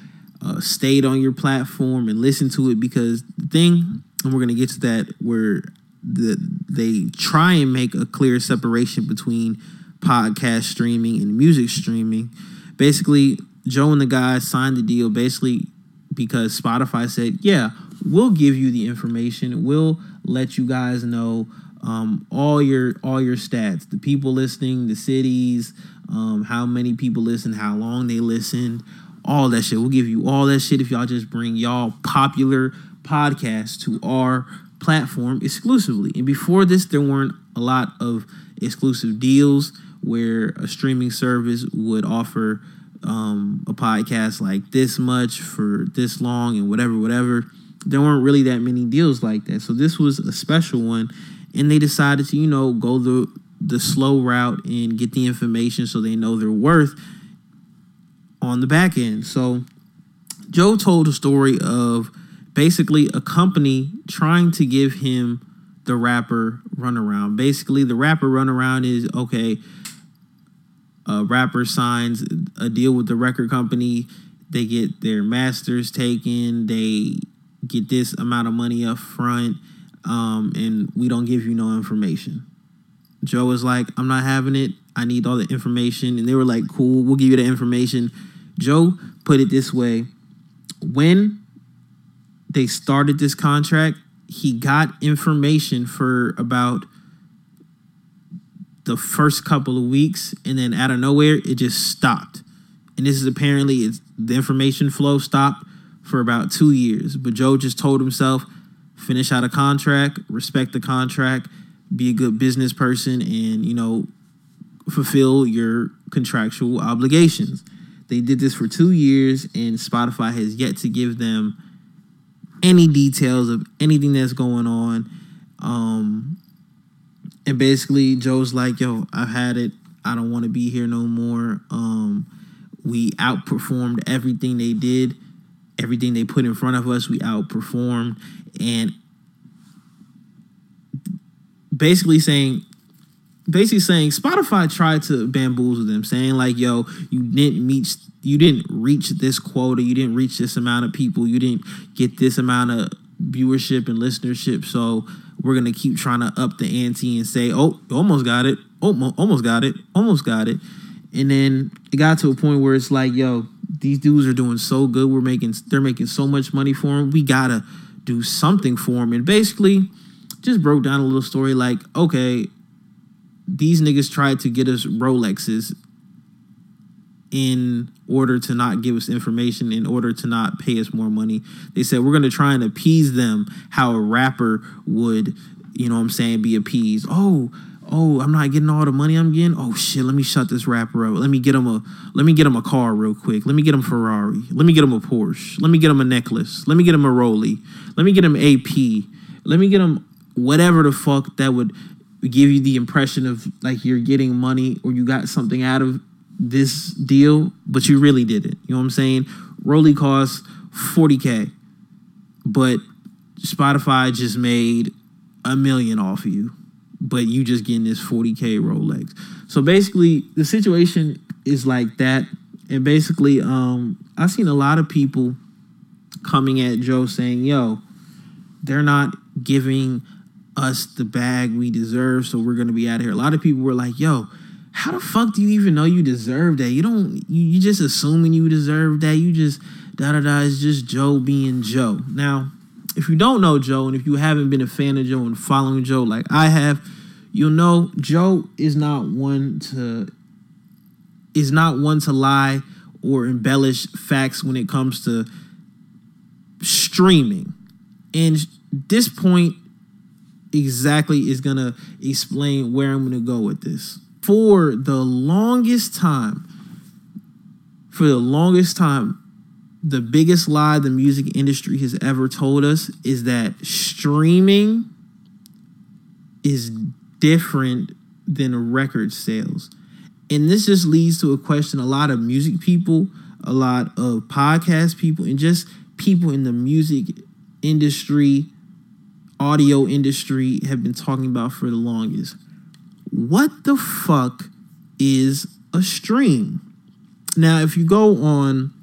uh, stayed on your platform and listened to it. Because the thing, and we're going to get to that, where the, they try and make a clear separation between podcast streaming and music streaming. Basically, Joe and the guys signed the deal basically because Spotify said, "Yeah, we'll give you the information. We'll let you guys know um, all your all your stats, the people listening, the cities, um, how many people listen, how long they listened, all that shit. We'll give you all that shit if y'all just bring y'all popular podcasts to our platform exclusively. And before this, there weren't a lot of exclusive deals where a streaming service would offer." um, a podcast like this much for this long and whatever, whatever. There weren't really that many deals like that. So this was a special one. And they decided to, you know, go the the slow route and get the information so they know their worth on the back end. So Joe told a story of basically a company trying to give him the rapper runaround. Basically, the rapper runaround is okay, a rapper signs a deal with the record company. they get their masters taken, they get this amount of money up front, um, and we don't give you no information. Joe was like, I'm not having it. I need all the information. And they were like, cool, we'll give you the information. Joe put it this way when they started this contract, he got information for about the first couple of weeks, and then out of nowhere, it just stopped. And this is apparently it's the information flow stopped for about two years. But Joe just told himself, finish out a contract, respect the contract, be a good business person, and you know, fulfill your contractual obligations. They did this for two years, and Spotify has yet to give them any details of anything that's going on. Um, and basically, Joe's like, "Yo, I've had it. I don't want to be here no more." Um, we outperformed everything they did, everything they put in front of us. We outperformed, and basically saying basically saying Spotify tried to bamboozle them, saying like, "Yo, you didn't meet, you didn't reach this quota, you didn't reach this amount of people, you didn't get this amount of viewership and listenership, so we're gonna keep trying to up the ante and say, oh, almost got it, oh, almost got it, almost got it." And then it got to a point where it's like, "Yo, these dudes are doing so good, we're making, they're making so much money for them, we gotta do something for them," and basically. Just broke down a little story like, okay, these niggas tried to get us Rolexes in order to not give us information, in order to not pay us more money. They said we're gonna try and appease them how a rapper would, you know what I'm saying, be appeased. Oh, oh, I'm not getting all the money I'm getting. Oh shit, let me shut this rapper up. Let me get him a let me get him a car real quick. Let me get him Ferrari. Let me get him a Porsche. Let me get him a necklace. Let me get him a Rolly. Let me get him AP. Let me get him whatever the fuck that would give you the impression of like you're getting money or you got something out of this deal, but you really did it. You know what I'm saying? Rolly costs 40k, but Spotify just made a million off of you, but you just getting this 40k Rolex. So basically, the situation is like that, and basically, um, I've seen a lot of people coming at Joe saying, "Yo, they're not giving us the bag we deserve, so we're gonna be out of here. A lot of people were like, yo, how the fuck do you even know you deserve that? You don't you, you just assuming you deserve that. You just da da da it's just Joe being Joe. Now, if you don't know Joe and if you haven't been a fan of Joe and following Joe like I have, you'll know Joe is not one to is not one to lie or embellish facts when it comes to streaming. And this point exactly is to explain where I'm to go with this. For the longest time, for the longest time, the biggest lie the music industry has ever told us is that streaming is different than record sales. And this just leads to a question a lot of music people, a lot of podcast people, and just people in the music industry audio industry have been talking about for the longest. What the fuck is a stream? Now, if you go on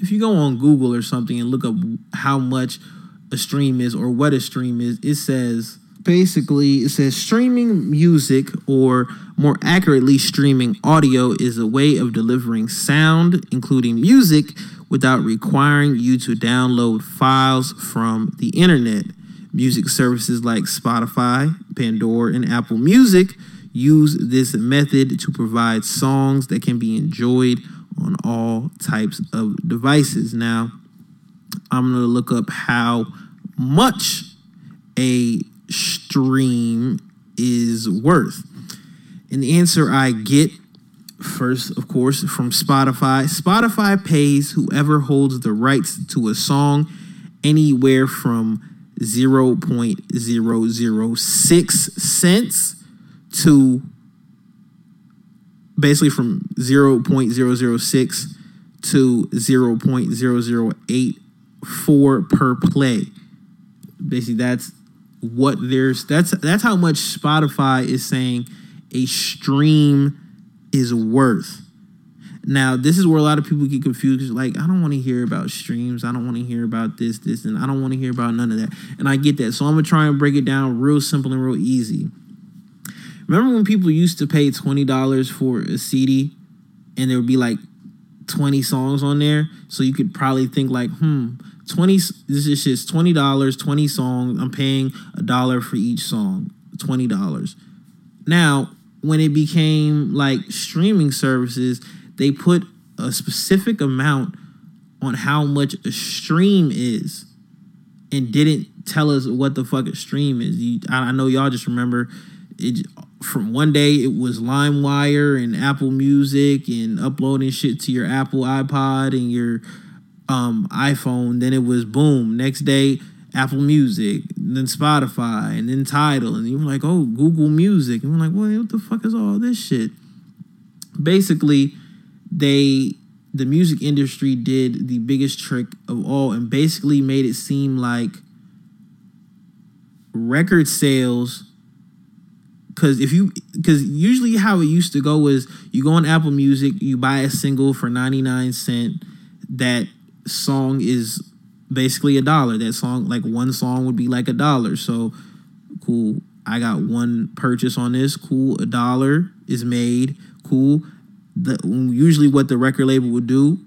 if you go on Google or something and look up how much a stream is or what a stream is, it says basically it says streaming music or more accurately streaming audio is a way of delivering sound including music without requiring you to download files from the internet Music services like Spotify, Pandora, and Apple Music use this method to provide songs that can be enjoyed on all types of devices. Now, I'm going to look up how much a stream is worth. And the answer I get first, of course, from Spotify Spotify pays whoever holds the rights to a song anywhere from 0.006 cents to basically from 0.006 to 0.0084 per play. Basically that's what there's that's that's how much Spotify is saying a stream is worth. Now, this is where a lot of people get confused. Like, I don't want to hear about streams. I don't want to hear about this, this, and I don't want to hear about none of that. And I get that. So I'm gonna try and break it down real simple and real easy. Remember when people used to pay twenty dollars for a CD, and there would be like twenty songs on there, so you could probably think like, hmm, twenty. This is just twenty dollars, twenty songs. I'm paying a dollar for each song, twenty dollars. Now, when it became like streaming services, they put a specific amount on how much a stream is and didn't tell us what the fuck a stream is. You, I I know y'all just remember it from one day it was LimeWire and Apple Music and uploading shit to your Apple iPod and your um, iPhone. Then it was boom. Next day Apple Music, then Spotify, and then Tidal, and you were like, oh, Google Music, and we're like, well, what the fuck is all this shit? Basically, they the music industry did the biggest trick of all and basically made it seem like record sales because if you because usually how it used to go is you go on apple music you buy a single for 99 cent that song is basically a dollar. That song like one song would be like a dollar. So cool i got one purchase on this cool a dollar is made cool. The usually what the record label would do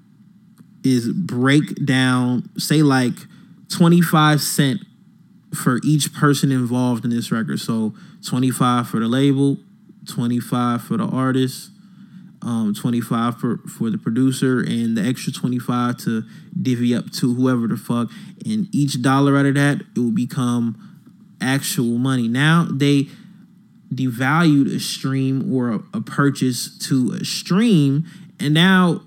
is break down say like 25 cent for each person involved in this record. So 25 for the label 25 for the artist um 25 for for the producer and the extra 25 to divvy up to whoever the fuck. And each dollar out of that it will become actual money. Now they devalued a stream or a, a purchase to a stream and now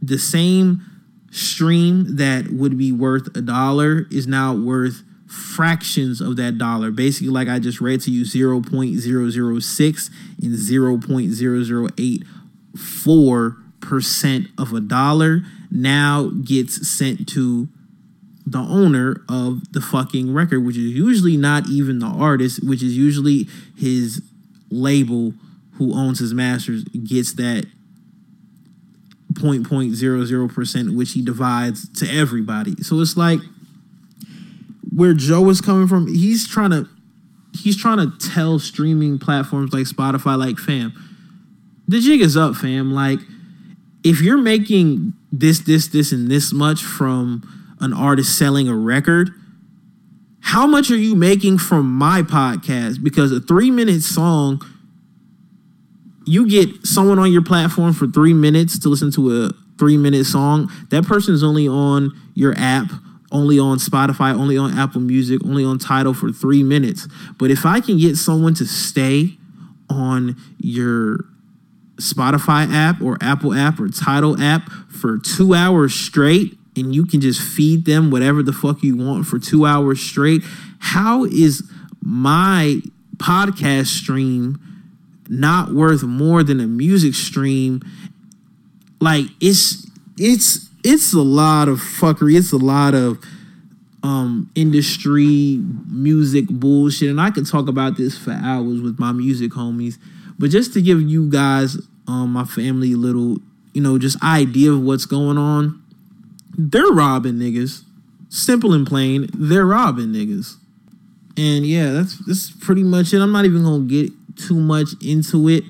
the same stream that would be worth a dollar is now worth fractions of that dollar. Basically, like I just read to you, 0.006 and 0.0084% of a dollar now gets sent to the owner of the fucking record, which is usually not even the artist, which is usually his label who owns his masters, gets that 0.000%, which he divides to everybody. So it's like where Joe is coming from, he's trying to he's trying to tell streaming platforms like Spotify, like fam, the jig is up, fam. Like if you're making this, this, this, and this much from an artist selling a record, how much are you making from my podcast? Because a three minute song, you get someone on your platform for three minutes to listen to a three minute song. That person is only on your app, only on Spotify, only on Apple Music, only on Tidal for three minutes. But if I can get someone to stay on your Spotify app or Apple app or Tidal app for two hours straight, and you can just feed them whatever the fuck you want for two hours straight. How is my podcast stream not worth more than a music stream? Like it's it's it's a lot of fuckery. It's a lot of um industry music bullshit and I could talk about this for hours with my music homies but just to give you guys um my family a little you know just idea of what's going on they're robbing niggas. Simple and plain, they're robbing niggas. And yeah, that's that's pretty much it. I'm not even gonna get too much into it.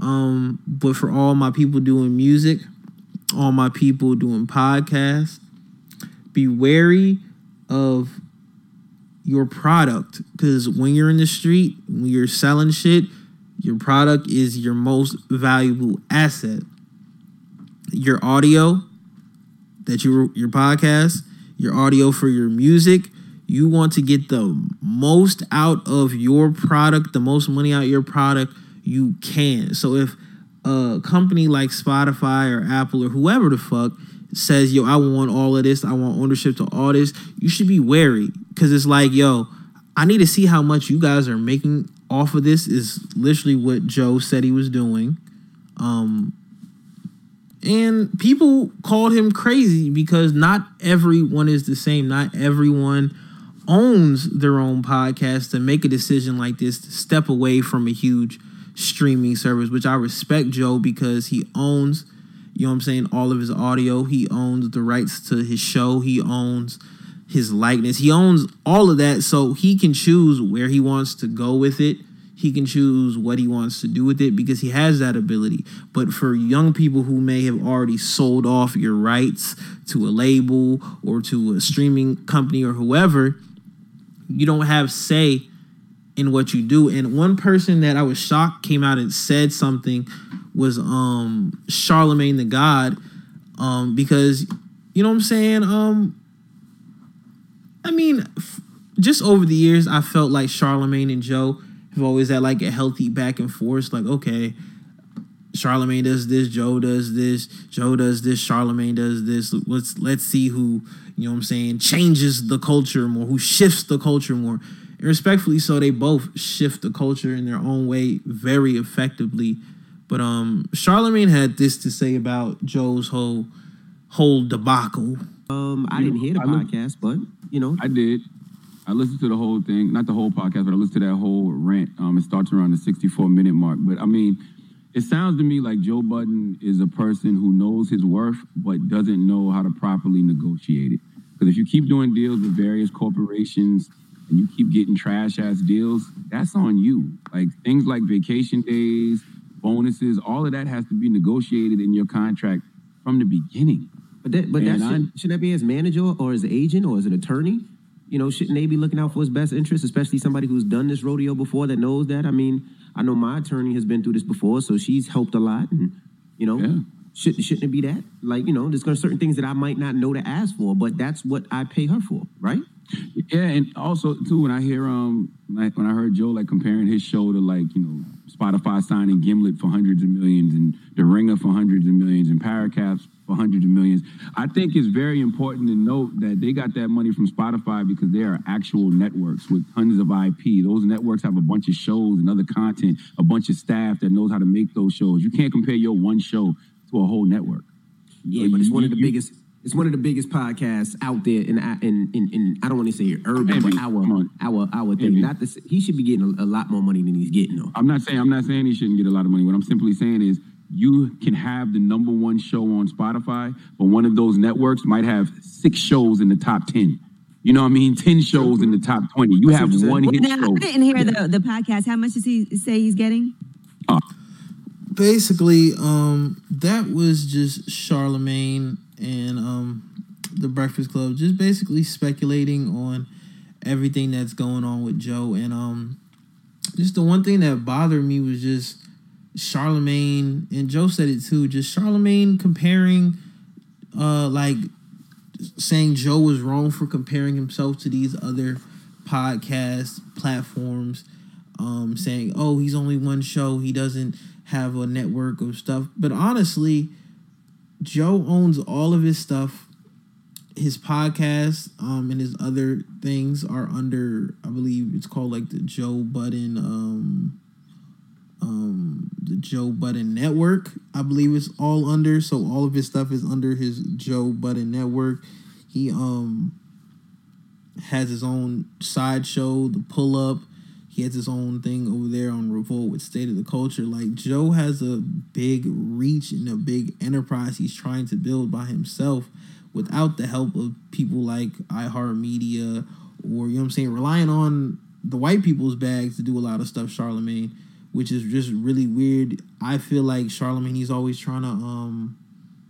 Um, but for all my people doing music, all my people doing podcasts, be wary of your product because when you're in the street, when you're selling shit, your product is your most valuable asset. Your audio, that your your podcast, your audio for your music, you want to get the most out of your product, the most money out your product you can. So if a company like Spotify or Apple or whoever the fuck says, "Yo, I want all of this. I want ownership to all this," you should be wary because it's like, "Yo, I need to see how much you guys are making off of this." Is literally what Joe said he was doing. Um, and people called him crazy because not everyone is the same. Not everyone owns their own podcast to make a decision like this to step away from a huge streaming service, which I respect Joe because he owns You know what I'm saying? All of his audio. He owns the rights to his show. He owns his likeness. He owns all of that. So he can choose where he wants to go with it. He can choose what he wants to do with it because he has that ability. But for young people who may have already sold off your rights to a label or to a streaming company or whoever, you don't have say in what you do. And one person that I was shocked came out and said something was um Charlamagne Tha God. Um, because you know what I'm saying? Um I mean, f- just over the years, I felt like Charlamagne and Joe have always had like a healthy back and forth. Like, okay, Charlamagne does this, Joe does this, Joe does this, Charlamagne does this. Let's let's see who, you know what I'm saying, changes the culture more, who shifts the culture more. And respectfully so, they both shift the culture in their own way very effectively. But um Charlamagne had this to say about Joe's whole whole debacle. Um, I didn't hear the I look- podcast, but you know, I did. I listened to the whole thing, not the whole podcast, but I listened to that whole rant. Um, it starts around the 64 minute mark. But I mean, it sounds to me like Joe Budden is a person who knows his worth, but doesn't know how to properly negotiate it. Because if you keep doing deals with various corporations and you keep getting trash ass deals, that's on you. Like things like vacation days, bonuses, all of that has to be negotiated in your contract from the beginning. but that, but that should, shouldn't that be as manager or as agent or as an attorney? You know, shouldn't they be looking out for his best interest, especially somebody who's done this rodeo before that knows that? I mean, I know my attorney has been through this before, so she's helped a lot, and you know, Yeah. should, shouldn't it be that? Like, you know, there's certain things that I might not know to ask for, but that's what I pay her for, right? Yeah, and also too when I hear um like when I heard Joe like comparing his show to like you know Spotify signing Gimlet for hundreds of millions and The Ringer for hundreds of millions and Parcast for hundreds of millions, I think it's very important to note that they got that money from Spotify because they are actual networks with tons of IP. Those networks have a bunch of shows and other content, a bunch of staff that knows how to make those shows. You can't compare your one show to a whole network. Yeah, but it's one of the You- biggest. It's one of the biggest podcasts out there in in in, in I don't want to say urban, Envy, but our come on. our our thing. Envy. Not this. He should be getting a, a lot more money than he's getting though. I'm not saying I'm not saying he shouldn't get a lot of money. What I'm simply saying is you can have the number one show on Spotify, but one of those networks might have six shows in the top ten. You know what I mean? Ten shows in the top twenty. You have one saying. hit Now, show. I didn't hear the, the podcast. How much does he say he's getting? basically um that was just charlamagne and um the breakfast club just basically speculating on everything that's going on with joe and um just the one thing that bothered me was just charlamagne and joe said it too just charlamagne comparing uh like saying joe was wrong for comparing himself to these other podcast platforms um, saying, "Oh, he's only one show. He doesn't have a network of stuff." But honestly, Joe owns all of his stuff. His podcast um, and his other things are under, I believe it's called like the Joe Budden, um, um, the Joe Budden Network. I believe it's all under. So all of his stuff is under his Joe Budden Network. He um has his own sideshow, the pull up. He has his own thing over there on Revolt with State of the Culture. Like Joe has a big reach and a big enterprise he's trying to build by himself without the help of people like iHeartMedia or you know what I'm saying, relying on the white people's bags to do a lot of stuff, Charlamagne, which is just really weird. I feel like Charlamagne he's always trying to um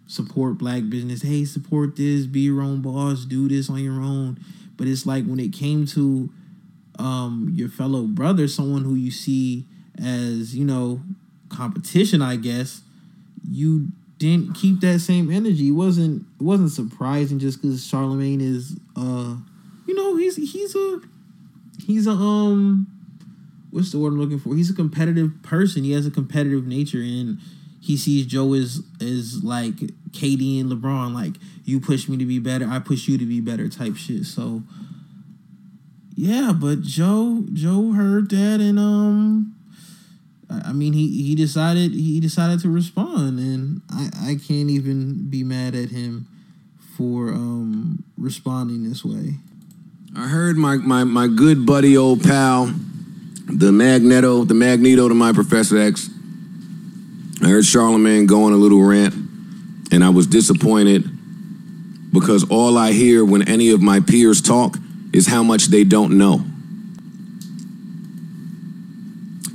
support black business. Hey, support this, be your own boss, do this on your own. But it's like when it came to um your fellow brother, someone who you see as, you know, competition, I guess, you didn't keep that same energy. It wasn't it wasn't surprising just because Charlamagne is uh you know, he's he's a he's a um what's the word I'm looking for? He's a competitive person. He has a competitive nature and he sees Joe as as like KD and LeBron, like you push me to be better, I push you to be better type shit. So yeah, but Joe Joe heard that and um I mean he he decided he decided to respond and I I can't even be mad at him for um responding this way. I heard my, my, my good buddy, old pal, the Magneto, the Magneto to my Professor X. I heard Charlamagne go on a little rant And I was disappointed because all I hear when any of my peers talk is how much they don't know.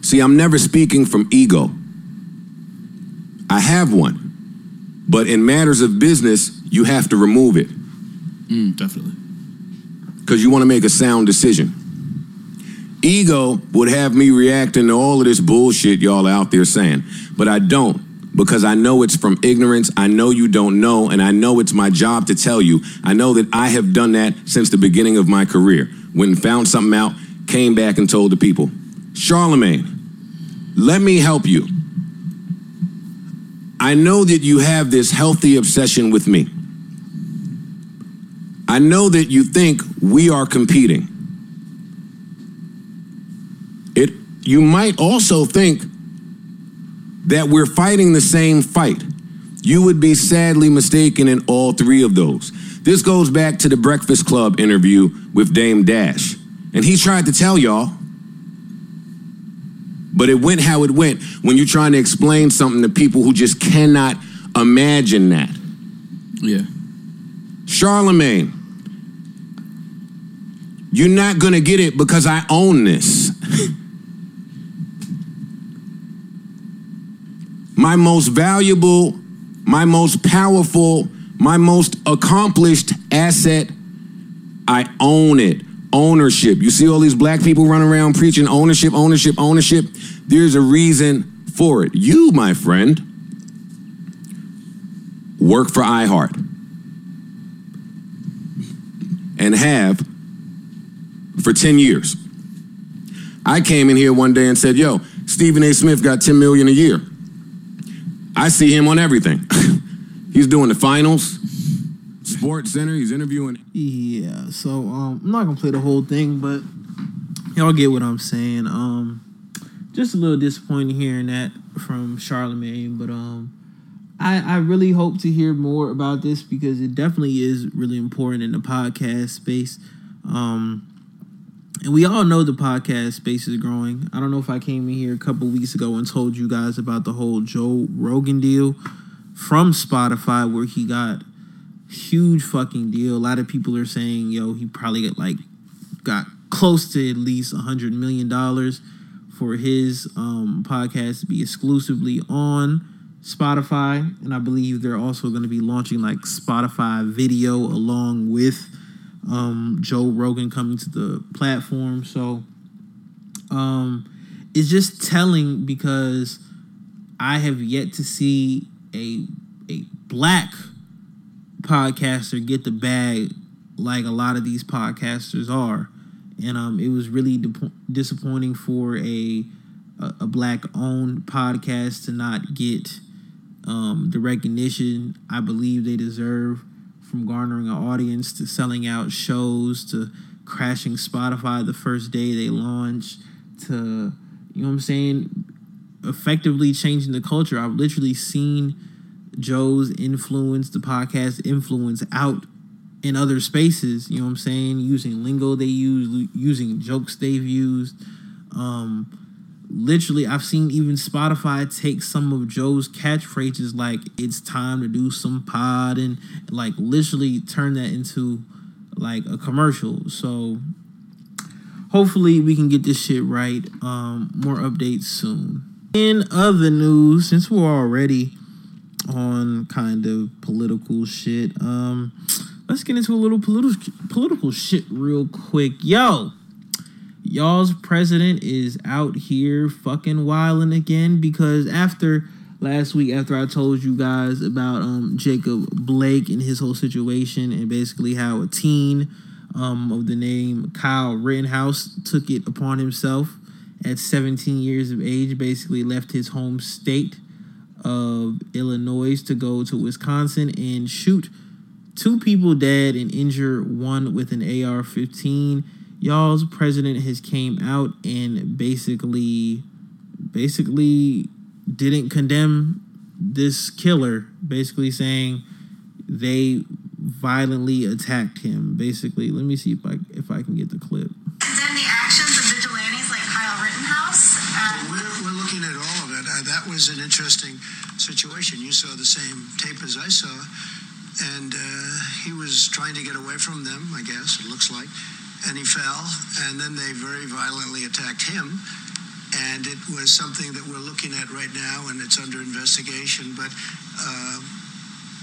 See, I'm never speaking from ego. I have one. But in matters of business, you have to remove it Mm, definitely. because you want to make a sound decision. Ego would have me reacting to all of this bullshit y'all out there saying, but I don't because I know it's from ignorance. I know you don't know, and I know it's my job to tell you. I know that I have done that since the beginning of my career. When found something out, came back and told the people. Charlamagne, let me help you. I know that you have this healthy obsession with me. I know that you think we are competing. It you might also think that we're fighting the same fight. You would be sadly mistaken in all three of those. This goes back to the Breakfast Club interview with Dame Dash. And he tried to tell y'all, but it went how it went when you're trying to explain something to people who just cannot imagine that. Yeah. Charlamagne, you're not going to get it because I own this. my most valuable, my most powerful, my most accomplished asset, I own it. Ownership. You see all these black people running around preaching ownership, ownership, ownership. There's a reason for it. You, my friend, work for iHeart and have for 10 years. I came in here one day and said, yo, Stephen A. Smith got 10 million a year. I see him on everything. He's doing the finals, SportsCenter, he's interviewing. Yeah, so um, I'm not gonna play the whole thing, but y'all get what I'm saying. Um, just a little disappointed hearing that from Charlamagne, but um, I I really hope to hear more about this because it definitely is really important in the podcast space. Um, and we all know the podcast space is growing. I don't know if I came in here a couple weeks ago and told you guys about the whole Joe Rogan deal from Spotify where he got huge fucking deal. A lot of people are saying, yo, he probably got like got close to at least a hundred million dollars for his um, podcast to be exclusively on Spotify, and I believe they're also going to be launching like Spotify video along with um, Joe Rogan coming to the platform. So um, it's just telling because I have yet to see a a black podcaster get the bag like a lot of these podcasters are, and um, it was really di- disappointing for a a, a black owned podcast to not get um, the recognition I believe they deserve from garnering an audience to selling out shows to crashing Spotify the first day they launch to you know what I'm saying effectively changing the culture. I've literally seen Joe's influence, the podcast influence out in other spaces, you know what I'm saying, using lingo they use, using jokes they've used. Um literally I've seen even Spotify take some of Joe's catchphrases like it's time to do some pod and like literally turn that into like a commercial. So hopefully we can get this shit right. Um more updates soon. In other news, since we're already on kind of political shit, um let's get into a little political political shit real quick. Yo, y'all's president is out here fucking wilding again because after last week after I told you guys about um Jacob Blake and his whole situation and basically how a teen um of the name Kyle Rittenhouse took it upon himself at 17 years of age basically left his home state of Illinois to go to Wisconsin and shoot two people dead and injure one with an AR-15 y'all's president has came out and basically basically didn't condemn this killer basically saying they violently attacked him basically let me see if i if i can get the clip condemn the actions of vigilantes like Kyle Rittenhouse. And We're, we're looking at all of it. Uh, that that was an interesting situation. You saw the same tape as I saw, and uh, he was trying to get away from them. I guess it looks like, and he fell, and then they very violently attacked him. And it was something that we're looking at right now, and it's under investigation. But uh,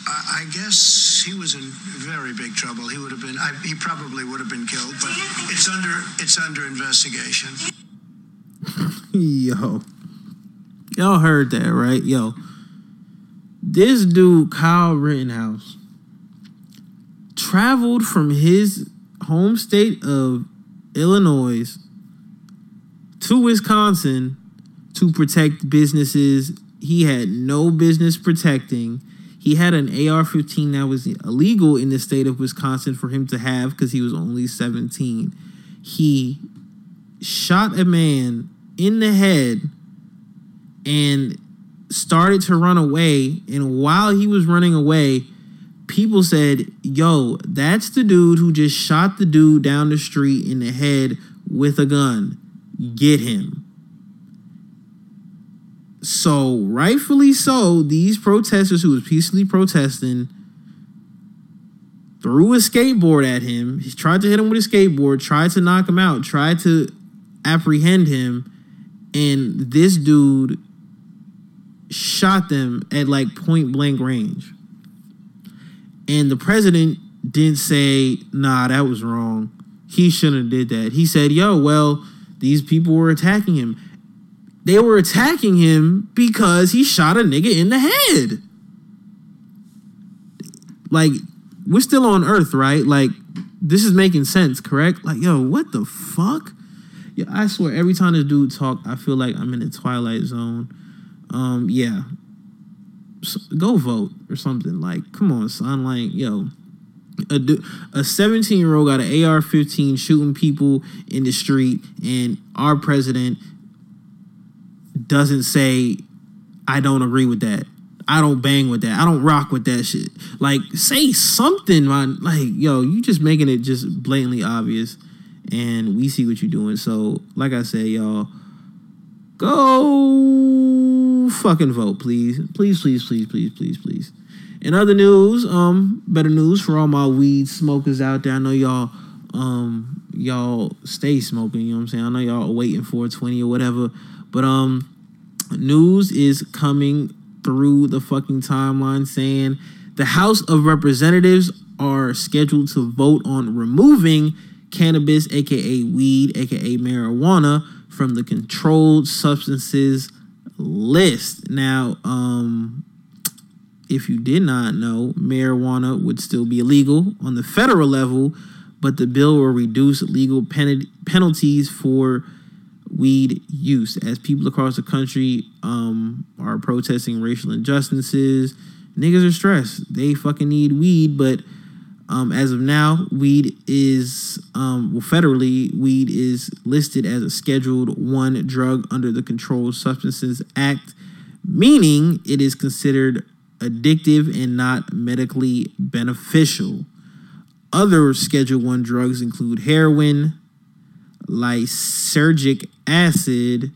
I, I guess he was in very big trouble. He would have been. I, he probably would have been killed. But it's under. It's under investigation. Yo. Y'all heard that, right? Yo. This dude, Kyle Rittenhouse, traveled from his home state of Illinois to Wisconsin to protect businesses he had no business protecting. He had an AR 15 that was illegal in the state of Wisconsin for him to have because he was only 17. He shot a man in the head and started to run away. And while he was running away, people said, Yo, that's the dude who just shot the dude down the street in the head with a gun. Get him. So, rightfully so, these protesters who was peacefully protesting threw a skateboard at him. He tried to hit him with a skateboard, tried to knock him out, tried to apprehend him, and this dude shot them at like point blank range. And the president didn't say, nah, that was wrong. He shouldn't have did that. He said, yo, well, these people were attacking him. They were attacking him because he shot a nigga in the head. Like, we're still on Earth, right? Like, this is making sense, correct? Like, yo, what the fuck? Yeah, I swear, every time this dude talk, I feel like I'm in the twilight zone. Um, yeah. Go vote or something. Like, come on, son. Like, yo, a a 17 year old got an AR 15 shooting people in the street, and our president doesn't say, I don't agree with that. I don't bang with that. I don't rock with that shit. Like, say something, man. Like, yo, you just making it just blatantly obvious. And we see what you're doing. So, like I said, y'all, go fucking vote, please. Please, please, please, please, please, please. In other news, um, better news for all my weed smokers out there. I know y'all um y'all stay smoking, you know what I'm saying? I know y'all waiting for 20 or whatever. But um news is coming through the fucking timeline saying the House of Representatives are scheduled to vote on removing cannabis, aka weed, aka marijuana, from the controlled substances list. Now, um, if you did not know, marijuana would still be illegal on the federal level, but the bill will reduce legal pen- penalties for weed use as people across the country um, are protesting racial injustices. Niggas are stressed. They fucking need weed, but um, as of now, weed is um, well federally weed is listed as a Scheduled One drug under the Controlled Substances Act, meaning it is considered addictive and not medically beneficial. Other Schedule One drugs include heroin, lysergic acid,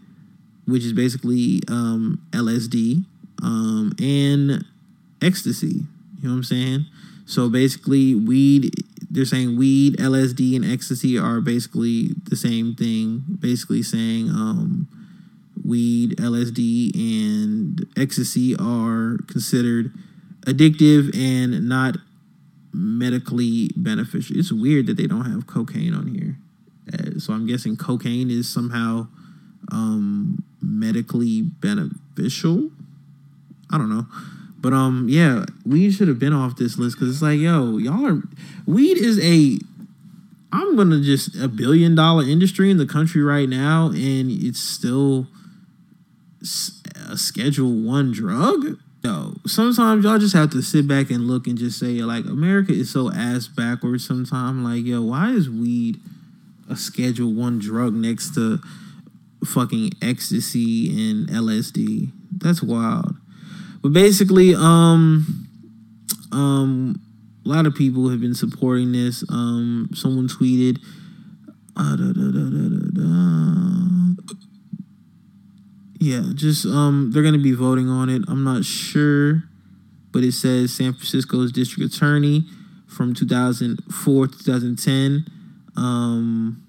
which is basically um, LSD, um, and ecstasy. You know what I'm saying? So basically, weed. They're saying weed, LSD, and ecstasy are basically the same thing. Basically saying um, weed, LSD, and ecstasy are considered addictive and not medically beneficial. It's weird that they don't have cocaine on here. Uh, so I'm guessing cocaine is somehow um, medically beneficial. I don't know. But um, yeah, weed should have been off this list because it's like, yo, y'all are weed is a I'm gonna just a billion dollar industry in the country right now, and it's still a Schedule One drug. No, sometimes y'all just have to sit back and look and just say like America is so ass backwards. Sometimes like yo, why is weed a Schedule One drug next to fucking ecstasy and LSD? That's wild. But basically, um, um, a lot of people have been supporting this. Um, someone tweeted, uh, da, da, da. Yeah, just um, they're gonna be voting on it. I'm not sure, but it says San Francisco's district attorney from 2004 to 2010. Um,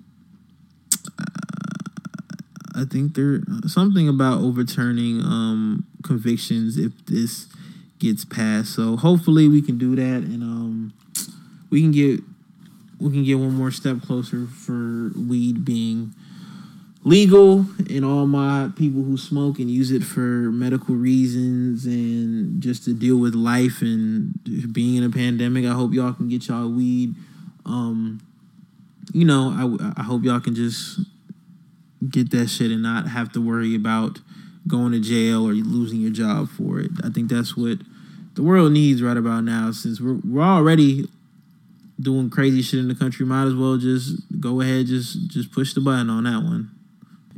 I think there something about overturning um convictions if this gets passed. So hopefully we can do that and um we can get we can get one more step closer for weed being legal and all my people who smoke and use it for medical reasons and just to deal with life and being in a pandemic. I hope y'all can get y'all weed. Um, you know, I, I hope y'all can just get that shit and not have to worry about going to jail or losing your job for it. I think that's what the world needs right about now. Since we're, we're already doing crazy shit in the country might as well just go ahead just just push the button on that one.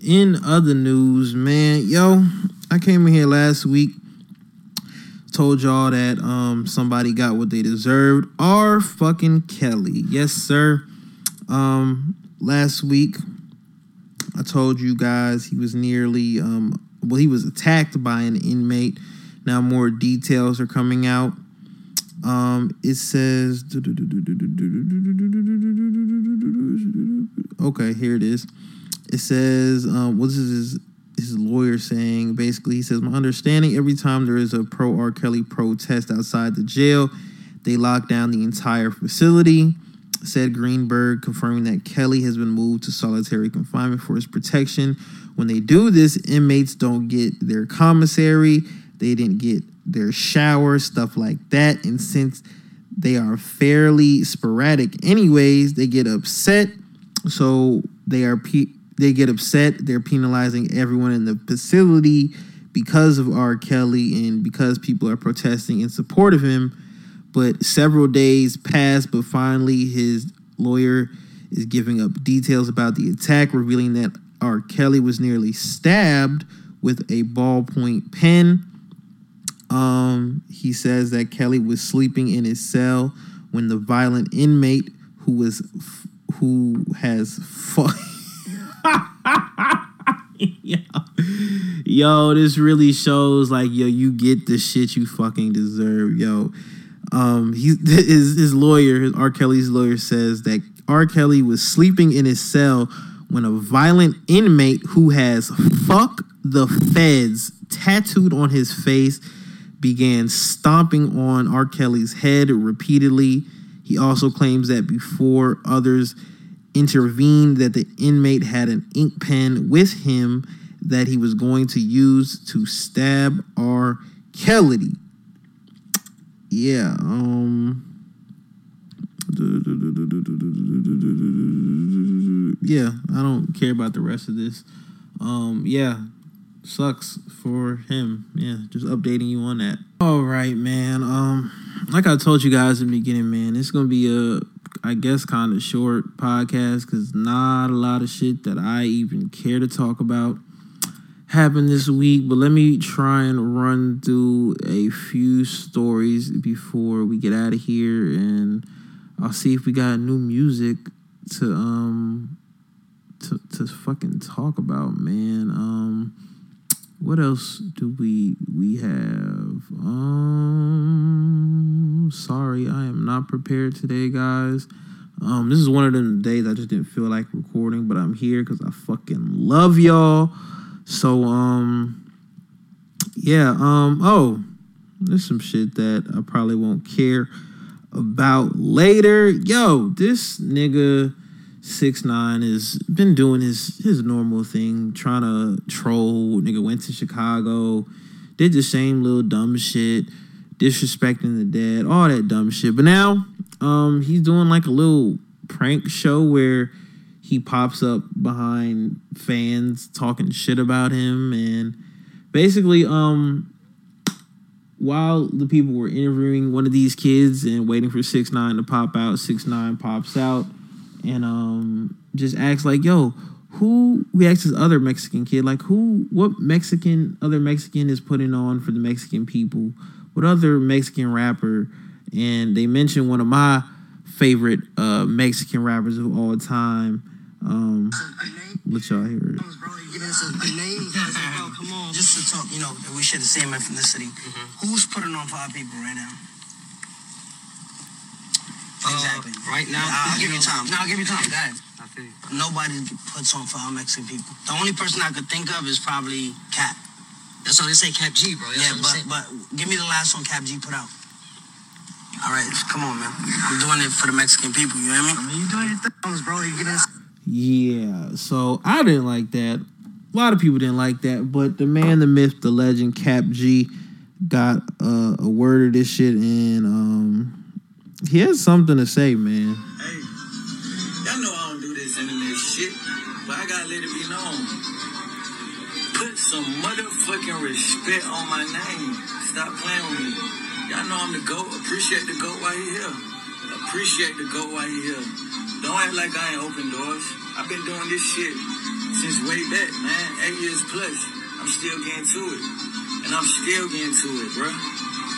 In other news man yo i came in here last week told y'all that um somebody got what they deserved. R fucking kelly. Yes sir. Um last week i told you guys he was nearly um well he was attacked by an inmate now more details are coming out um, it says okay, here it is. It says, um, what is his his lawyer saying? Basically, he says, my understanding: every time there is a pro R. Kelly protest outside the jail, they lock down the entire facility. Said Greenberg, confirming that Kelly has been moved to solitary confinement for his protection. When they do this, inmates don't get their commissary. They didn't get their shower, stuff like that. And since they are fairly sporadic, anyways, they get upset. So they are pe- they get upset. They're penalizing everyone in the facility because of R. Kelly and because people are protesting in support of him. But several days pass, but finally his lawyer is giving up details about the attack, revealing that R. Kelly was nearly stabbed with a ballpoint pen. Um, he says that Kelly was sleeping in his cell when the violent inmate who was who has fought. yo, yo, this really shows like yo, you get the shit you fucking deserve, yo. Um, he his his lawyer, his R. Kelly's lawyer, says that R. Kelly was sleeping in his cell when a violent inmate who has "fuck the feds" tattooed on his face began stomping on R. Kelly's head repeatedly. He also claims that before others intervened, that the inmate had an ink pen with him that he was going to use to stab R. Kelly. Yeah, um yeah, I don't care about the rest of this. Um yeah, sucks for him. Yeah, just updating you on that. All right, man. Um, like I told you guys in the beginning, man, it's gonna be a, I guess, kind of short podcast because not a lot of shit that I even care to talk about happened this week. But let me try and run through a few stories before we get out of here, and I'll see if we got new music to um to to fucking talk about, man. Um what else do we we have? Um sorry i am not prepared today guys. Um this is one of them days i just didn't feel like recording but i'm here because i fucking love y'all. So um yeah um oh there's some shit that i probably won't care about later yo this nigga six nine has been doing his his normal thing, trying to troll. Nigga went to Chicago, did the same little dumb shit, disrespecting the dead, all that dumb shit. But now, um, he's doing like a little prank show where he pops up behind fans talking shit about him and basically um while the people were interviewing one of these kids and waiting for six nine to pop out, six nine pops out and um just asks like, "Yo, who?" We asked this other Mexican kid like, "Who? What Mexican? Other Mexican is putting on for the Mexican people? What other Mexican rapper?" And they mentioned one of my favorite uh, Mexican rappers of all time, Um, let y'all hear it. Us a name. Come on. Just to talk, you know, that we share the same ethnicity. Who's putting on for our people right now? Exactly. right now, I'll give you time. No, I'll give you time. guys. ahead. I feel you. Nobody puts on for our Mexican people. The only person I could think of is probably Cap. That's why they say Kap G, bro. That's yeah, but saying. but give me the last one Kap G put out. All right, come on, man. I'm doing it for the Mexican people. You know what I mean? I mean, you doing your things, bro. You getting Yeah, so I didn't like that. A lot of people didn't like that, but the man, the myth, the legend, Kap G, got uh, a word of this shit, and um, he has something to say, man. Hey, Y'all know I don't do this internet shit, but I gotta let it be known. Put some motherfucking respect on my name. Stop playing with me. Y'all know I'm the GOAT. Appreciate the GOAT while you here. Appreciate the GOAT while you here. Don't act like I ain't open doors. I've been doing this shit since way back, man. Eight years plus. I'm still getting to it. And I'm still getting to it, bruh.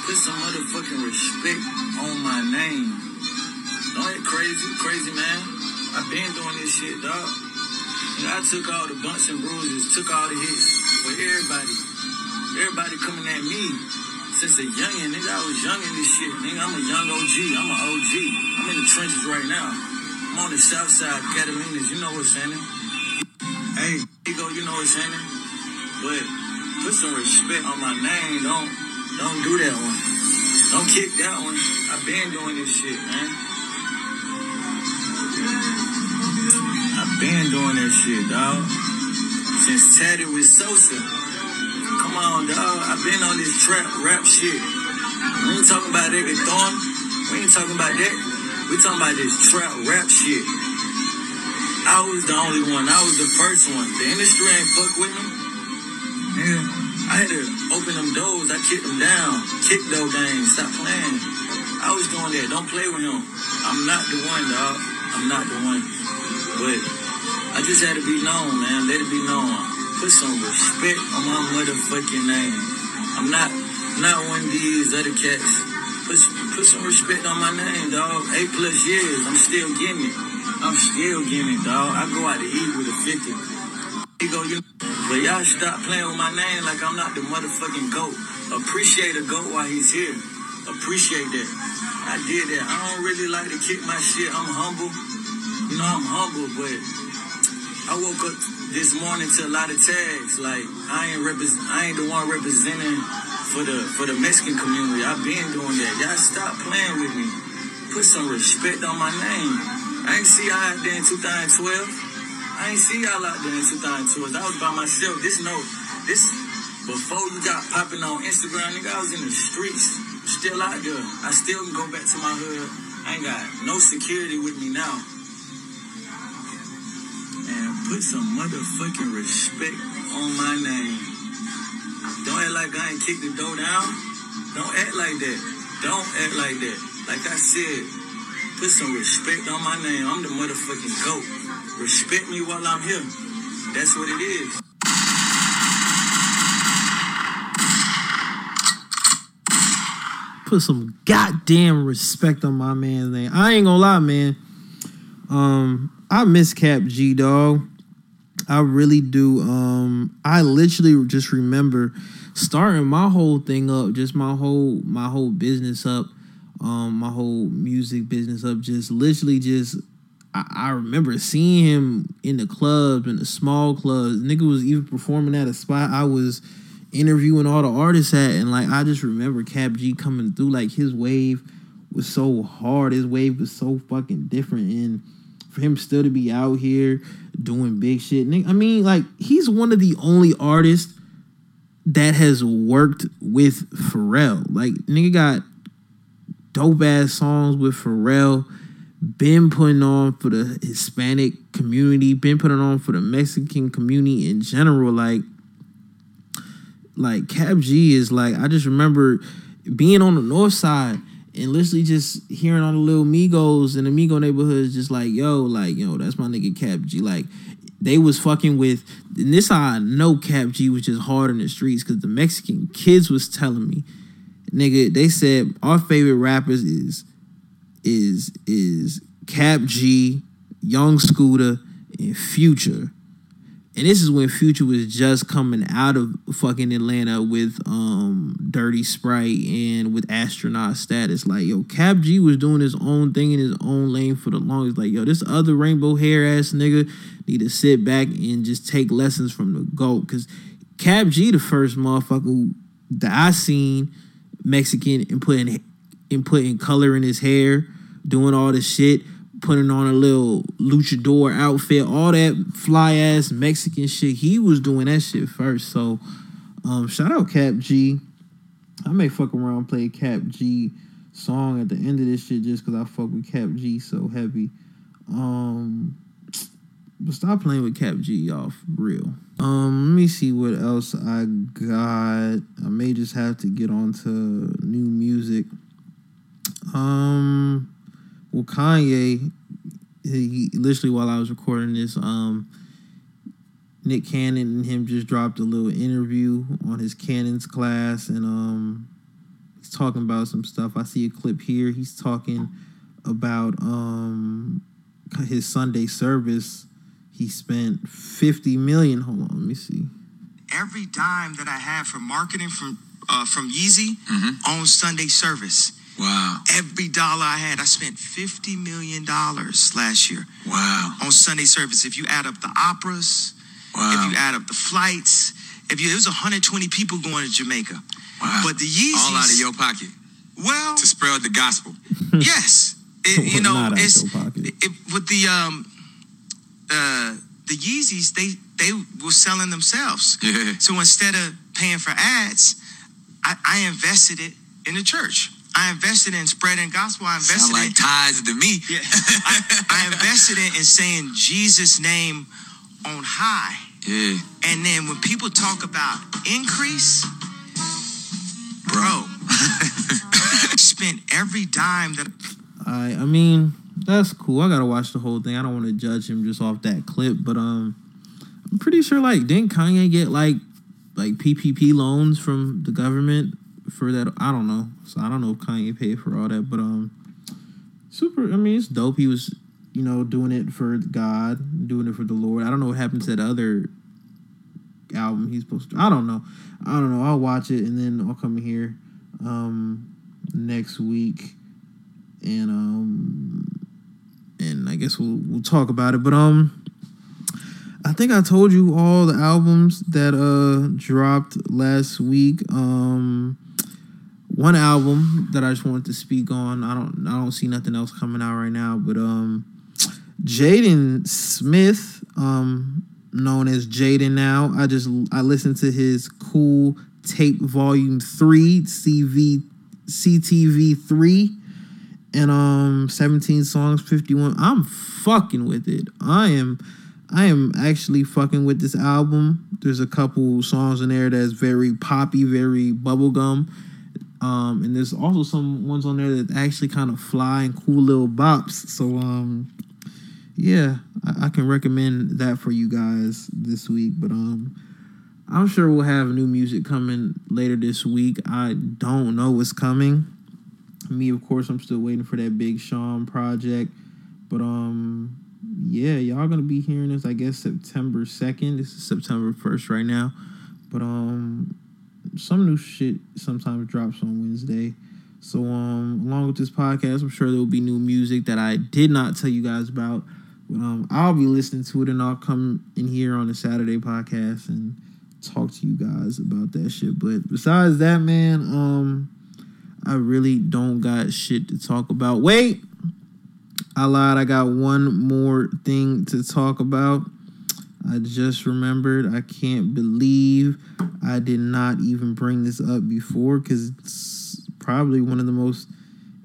Put some motherfucking respect on my name. Don't act crazy, crazy man. I've been doing this shit, dog. And I took all the bumps and bruises, took all the hits for everybody. Everybody coming at me since a youngin', nigga. I was young in this shit, nigga. I'm a young OG. I'm an OG. I'm in the trenches right now. I'm on the south side, Catalinas. You know what's happening. Hey, Ego, you know what's happening. But put some respect on my name. Don't don't do that one. Don't kick that one. I've been doing this shit, man. I've been doing that shit, dog. Since Tatted with Sosa. Come on, dog. I've been on this trap rap shit. We ain't talking about Eric Thorn. We ain't talking about that. We talking about this trap rap shit. I was the only one. I was the first one. The industry ain't fuck with me. Yeah. I had to open them doors. I kicked them down. Kick those games. Stop playing. I was doing that. Don't play with him. I'm not the one, dog. I'm not the one. But I just had to be known, man. Let it be known. Put some respect on my motherfucking name. I'm not not one of these other cats. Put, put some respect on my name, dog. Eight plus years. I'm still getting it. I'm still getting it, dog. I go out to eat with a 50. You go, you, but y'all stop playing with my name like I'm not the motherfucking GOAT. Appreciate a GOAT while he's here. Appreciate that. I did that. I don't really like to kick my shit. I'm humble. You know, I'm humble, but I woke up this morning to a lot of tags. Like I ain't repres- I ain't the one representing for the for the Mexican community. I've been doing that. Y'all stop playing with me. Put some respect on my name. I ain't see y'all out there in 2012. I ain't see y'all out there in 2012. I was by myself. This no, this before you got popping on Instagram, nigga. I was in the streets, still out there. I still can go back to my hood. I ain't got no security with me now. And put some motherfucking respect on my name. Don't act like I ain't kicked the door down. Don't act like that. Don't act like that. Like I said, put some respect on my name. I'm the motherfucking GOAT. Respect me while I'm here. That's what it is. Put some goddamn respect on my man's name. I ain't gonna lie, man. Um, I miss Kap G, dog. I really do. Um, I literally just remember starting my whole thing up, just my whole my whole business up, um, my whole music business up. Just literally, just I, I remember seeing him in the clubs, in the small clubs. Nigga was even performing at a spot I was interviewing all the artists at, and like I just remember Kap G coming through. Like his wave was so hard. His wave was so fucking different, and for him still to be out here doing big shit. I mean, like he's one of the only artists that has worked with Pharrell. Like nigga got dope ass songs with Pharrell. Been putting on for the Hispanic community. Been putting on for the Mexican community in general. Like, like Kap G is like I just remember being on the north side and literally just hearing all the little Migos in the Migo neighborhoods, just like, yo, like, yo, that's my nigga Kap G. Like, they was fucking with, and this I know Kap G was just hard in the streets, because the Mexican kids was telling me, nigga, they said our favorite rappers is, is, is Kap G, Young Scooter, and Future. And this is when Future was just coming out of fucking Atlanta with um Dirty Sprite and with astronaut status. Like, yo, Kap G was doing his own thing in his own lane for the longest. Like, yo, this other rainbow hair ass nigga need to sit back and just take lessons from the GOAT. Cause Kap G, the first motherfucker that I seen Mexican and putting and putting color in his hair, doing all this shit, putting on a little luchador outfit, all that fly ass Mexican shit. He was doing that shit first. So um shout out Kap G. I may fuck around play Kap G song at the end of this shit just cause I fuck with Kap G so heavy. Um but stop playing with Kap G, y'all, for real. Um, let me see what else I got. I may just have to get on to new music. Um, well, Kanye, he, he literally while I was recording this, um, Nick Cannon and him just dropped a little interview on his Cannon's class, and um, he's talking about some stuff. I see a clip here. He's talking about um his Sunday service. He spent fifty million. Hold on, let me see. every dime that I had for marketing from uh, from Yeezy on Sunday service. Wow. Every dollar I had, I spent fifty million dollars last year. Wow. On Sunday service. If you add up the operas, Wow. if you add up the flights, if you it was 120 people going to Jamaica. Wow. But the Yeezys All out of your pocket. Well, to spread the gospel. yes. It, you know, Not it's your it, with the um uh the Yeezys, they they were selling themselves. Yeah. So instead of paying for ads, I, I invested it in the church. I invested in spreading gospel. I invested Sound like in ties to me. yeah, I, I invested in, in saying Jesus' name on high. Yeah. And then when people talk about increase, bro, spent every dime that I I mean, that's cool. I gotta watch the whole thing. I don't want to judge him just off that clip, but um, I'm pretty sure like didn't Kanye get like like PPP loans from the government for that? I don't know. So I don't know if Kanye paid for all that, but um, super. I mean, it's dope. He was you know doing it for God, doing it for the Lord. I don't know what happened to that other album he's supposed to. I don't know. I don't know. I'll watch it and then I'll come here um next week and um and I guess we'll we'll talk about it. But um I think I told you all the albums that uh dropped last week. Um one album that I just wanted to speak on. I don't I don't see nothing else coming out right now, but um Jaden Smith, um known as Jaden now. I just I listened to his cool tape volume 3 CV CTV 3 and um 17 songs 51 i'm fucking with it i am i am actually fucking with this album there's a couple songs in there that's very poppy very bubblegum um and there's also some ones on there that actually kind of fly and cool little bops. So um yeah I, I can recommend that for you guys this week. But um i'm sure we'll have new music coming later this week. I don't know what's coming. Me of course i'm still waiting for that big sean project. But um yeah y'all gonna be hearing this i guess september 2nd this is september 1st right now. But um some new shit sometimes drops on wednesday so um along with this podcast i'm sure there will be new music that i did not tell you guys about but um i'll be listening to it and i'll come in here on the saturday podcast and talk to you guys about that shit but besides that man um I really don't got shit to talk about. Wait, I lied. I got one more thing to talk about. I just remembered. I can't believe I did not even bring this up before because it's probably one of the most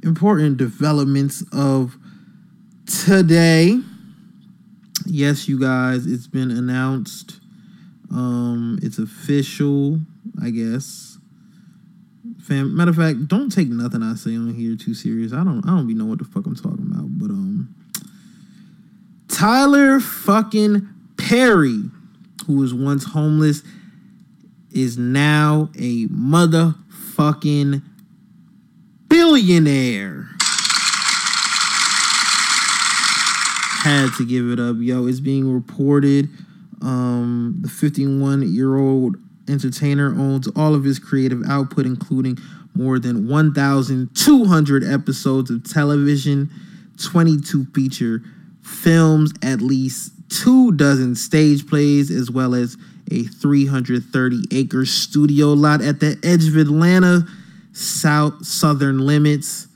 important developments of today. Yes, you guys, it's been announced. Um, it's official, I guess fam. Matter of fact, don't take nothing I say on here too serious. I don't I don't be know what the fuck I'm talking about. But um Tyler fucking Perry, who was once homeless, is now a motherfucking billionaire. had to give it up, yo. It's being reported. Um, the 51 year old entertainer owns all of his creative output, including more than 1,200 episodes of television, 22 feature films, at least two dozen stage plays, as well as a 330 acre studio lot at the edge of Atlanta, south southern limits.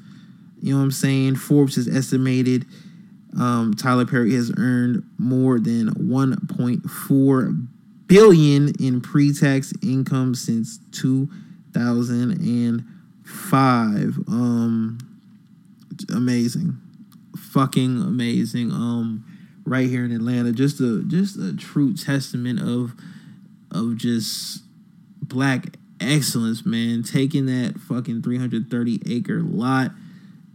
You know what I'm saying? Forbes has estimated um, Tyler Perry has earned more than 1.4 billion in pre-tax income since 2005. Um, amazing, fucking amazing. Um, right here in Atlanta, just a just a true testament of of just black excellence, man. Taking that fucking 330 acre lot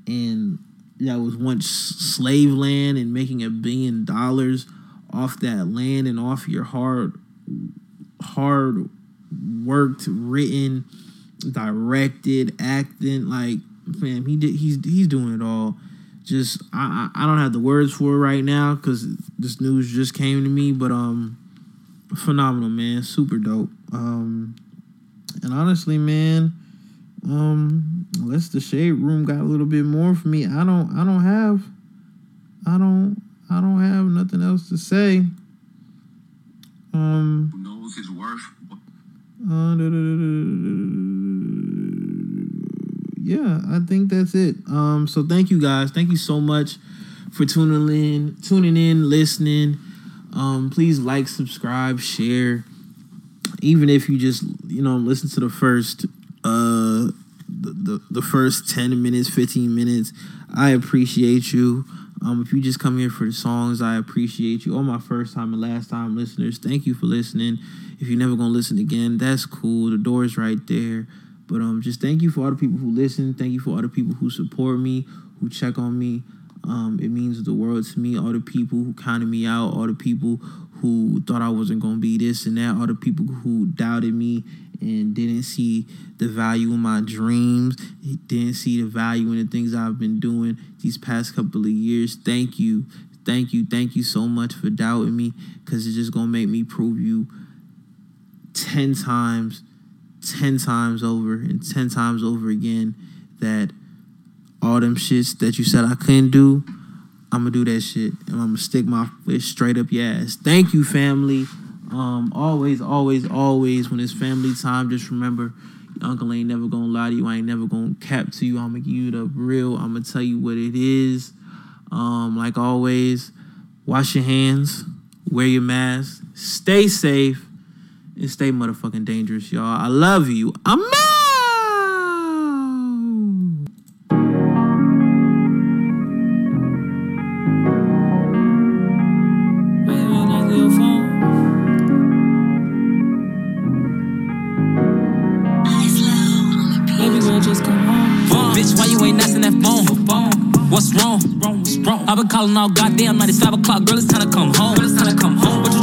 and that was once slave land and making a billion dollars off that land and off your hard hard worked written directed acting like man he did he's he's doing it all just i i I don't have the words for it right now because this news just came to me but um phenomenal man super dope um and honestly man um unless the shade room got a little bit more for me i don't i don't have i don't i don't have nothing else to say um Who knows his worth. uh, yeah i think that's it. Um so thank you guys. Thank you so much for tuning in tuning in listening. Um please like subscribe share. Even if you just you know listen to the first uh the, the, the first 10 minutes 15 minutes i appreciate you. Um if you just come here for the songs i appreciate you. All my first time and last time listeners thank you for listening. If you're never gonna listen again that's cool. The door is right there but um just thank you for all the people who listen. Thank you for all the people who support me who check on me. Um, it means the world to me. All the people who counted me out, all the people who thought I wasn't gonna be this and that, all the people who doubted me and didn't see the value in my dreams, didn't see the value in the things I've been doing these past couple of years. Thank you, thank you, thank you so much for doubting me, cause it's just gonna make me prove you ten times, ten times over, and ten times over again that all them shits that you said I couldn't do, I'm gonna do that shit, and I'm gonna stick my foot straight up your ass. Thank you, family. Um, always, always, always, when it's family time, just remember, your uncle ain't never gonna lie to you. I ain't never gonna cap to you. I'm gonna give you the real. I'm gonna tell you what it is. Um, like always, wash your hands, wear your mask, stay safe, and stay motherfucking dangerous, y'all. I love you. I'm out. Baby girl, just come home. Bitch, why you ain't answering that phone? What's wrong? I've been calling all goddamn night. It's five o'clock, girl. It's time to come home. Girl, it's time to come home. But you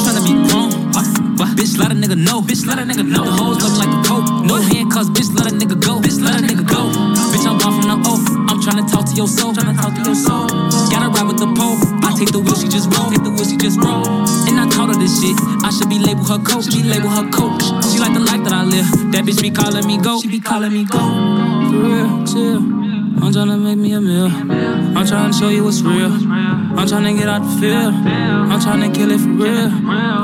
Bitch, let a nigga know. Bitch, let a nigga know. The hoes look like a coat. No handcuffs. Bitch, let a nigga go. Bitch, let a nigga go. Bitch, I'm gone from the O. I'm tryna talk to your soul. Tryna talk to your soul. Gotta ride with the pole. I take the wheel, she just roll. Take the wheel, she just roll. And I taught her this shit. I should be labeled her coach. She labeled her coach. She like the life that I live. That bitch be calling me go. She be calling me go. For real, chill. I'm tryna make me a meal. I'm tryna show you what's real. I'm tryna get out the field. I'm tryna kill it for real.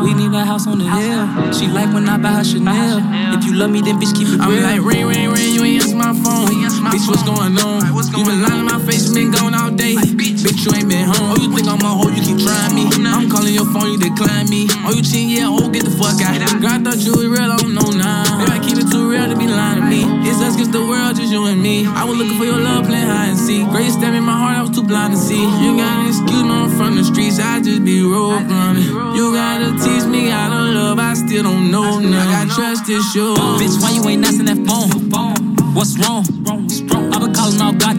We need a house on the hill. She like when I buy her Chanel. If you love me, then bitch keep it real. I'm like, ring, ring, ring, you ain't answer my phone. Bitch, what's going on? You been lying in my face, you been gone all day. Bitch, you ain't been home. Oh, you think I'm a hoe, you keep trying me. I'm calling your phone, you decline me. Oh, you cheating, yeah, oh, get the fuck out. Girl, I thought you was real, I don't know now. Maybe I keep it too real to be lying to me. It's us against the world, just you and me. I was looking for your love, playing hide and seek. Girl, you stabbed in my heart, I was too blind to see. You got an excuse, no, I'm from the streets, I just be road running. You gotta teach me how to love, I still don't know now. I got trust issues. Bitch, why you ain't answering that phone? What's wrong?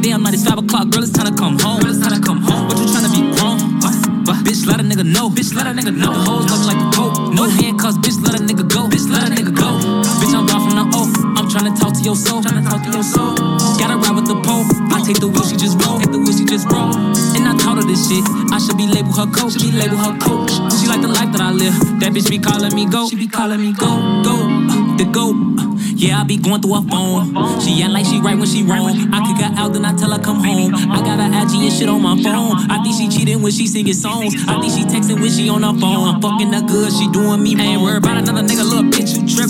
I've been calling all goddamn night. It's five o'clock, girl. It's time to come home. Girl, it's time to come home. But you tryna be grown? What? What? Bitch, let a nigga know. Bitch, let a nigga know. The hoes looking like a coat. No handcuffs. Bitch, let a nigga go. Bitch, let a nigga go. Bitch, I'm gone from the O. I'm tryna talk to your soul. Tryna talk to your soul. Gotta ride with the pole. I take the wheel, she just roll. Take the wheel, she just roll. And I taught her this shit. I should be labeled her coach. Should be labeled her coach. She like the life that I live. That bitch be calling me go. She be calling me go, go, uh, the go. Yeah, I be going through her phone. She act like she right when she wrong. I kick her out, then I tell her come home. I got her IG and shit on my phone. I think she cheating when she singing songs. I think she texting when she on her phone. I'm fucking her good, she doing me wrong. Ain't worried about another nigga, little bitch, you trip.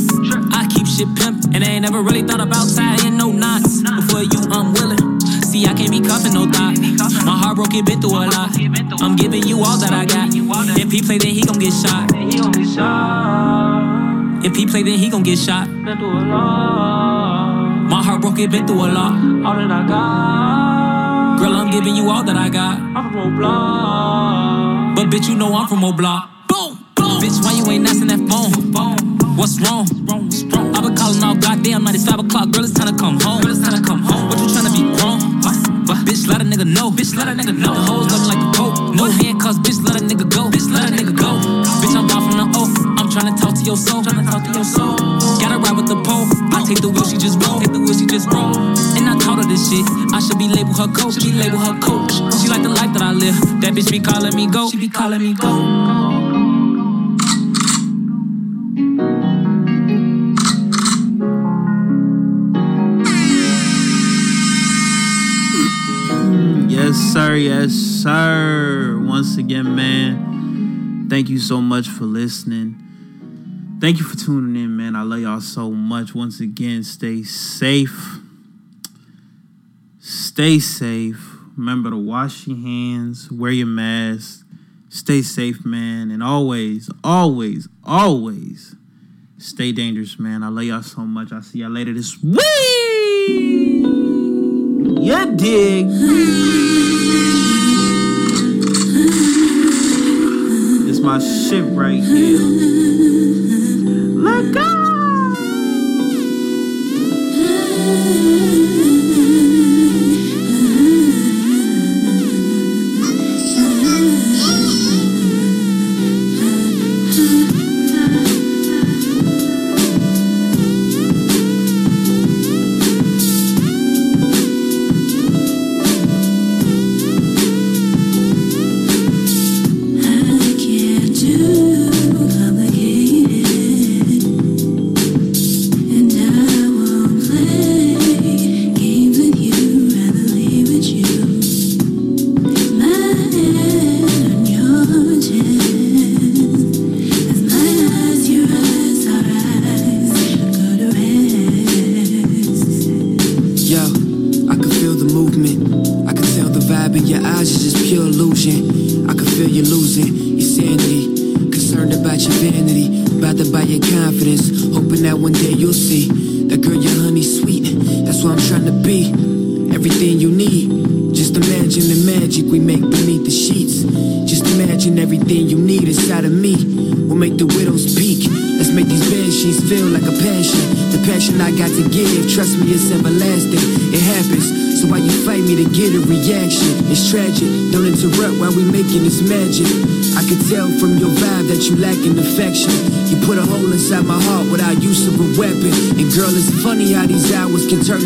I keep shit pimp, and I ain't never really thought about tying no knots. Before you, I'm willing. See, I can't be cuffing no thought. My heart broke, it been through a lot. I'm giving you all that I got. If he play, then he gon' get shot. If he play, then he gon' get shot. My heart broke, it been through a lot. All that I got. Girl, I'm giving you all that I got. I'm from O'Block. But bitch, you know I'm from O'Block. Boom, boom. Bitch, why you ain't answering that phone? What's wrong? I been calling all goddamn night. It's five o'clock. Girl, it's time to come home. Girl, it's time to come home. What you tryna be wrong? Bitch, let a nigga know. Bitch, let a nigga know. The hoes looking like your soul. Tryna talk to your soul. Gotta ride with the pole. I take the wheel, she just roll. Take the wheel, she just roll. And I taught her this shit. I should be labeled her coach. Be labeled her coach. She like the life that I live. That bitch be calling me go. She be calling me go. Yes, sir. Yes, sir. Once again, man, thank you so much for listening. Thank you for tuning in, man. I love y'all so much. Once again, stay safe. Stay safe. Remember to wash your hands, wear your mask. Stay safe, man. And always, always, always stay dangerous, man. I love y'all so much. I'll see y'all later this week. You dig? It's my shit right here. Let go.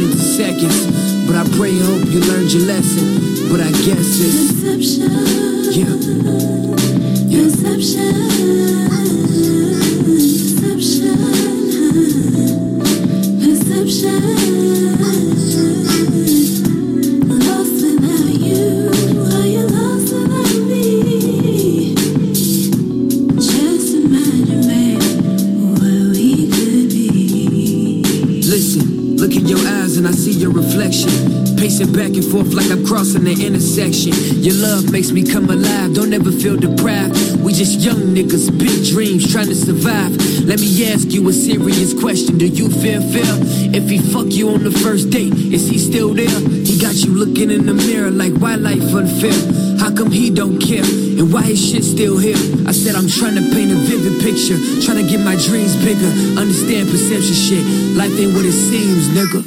Seconds. But I pray and hope you learned your lesson. But I guess it's me come alive, don't ever feel deprived. We just young niggas, big dreams, trying to survive. Let me ask you a serious question. Do you feel fear? If he fuck you on the first date, is he still there? He got you looking in the mirror like why life unfair? How come he don't care? And why his shit still here? I said I'm trying to paint a vivid picture, trying to get my dreams bigger. Understand perception shit. Life ain't what it seems, nigga.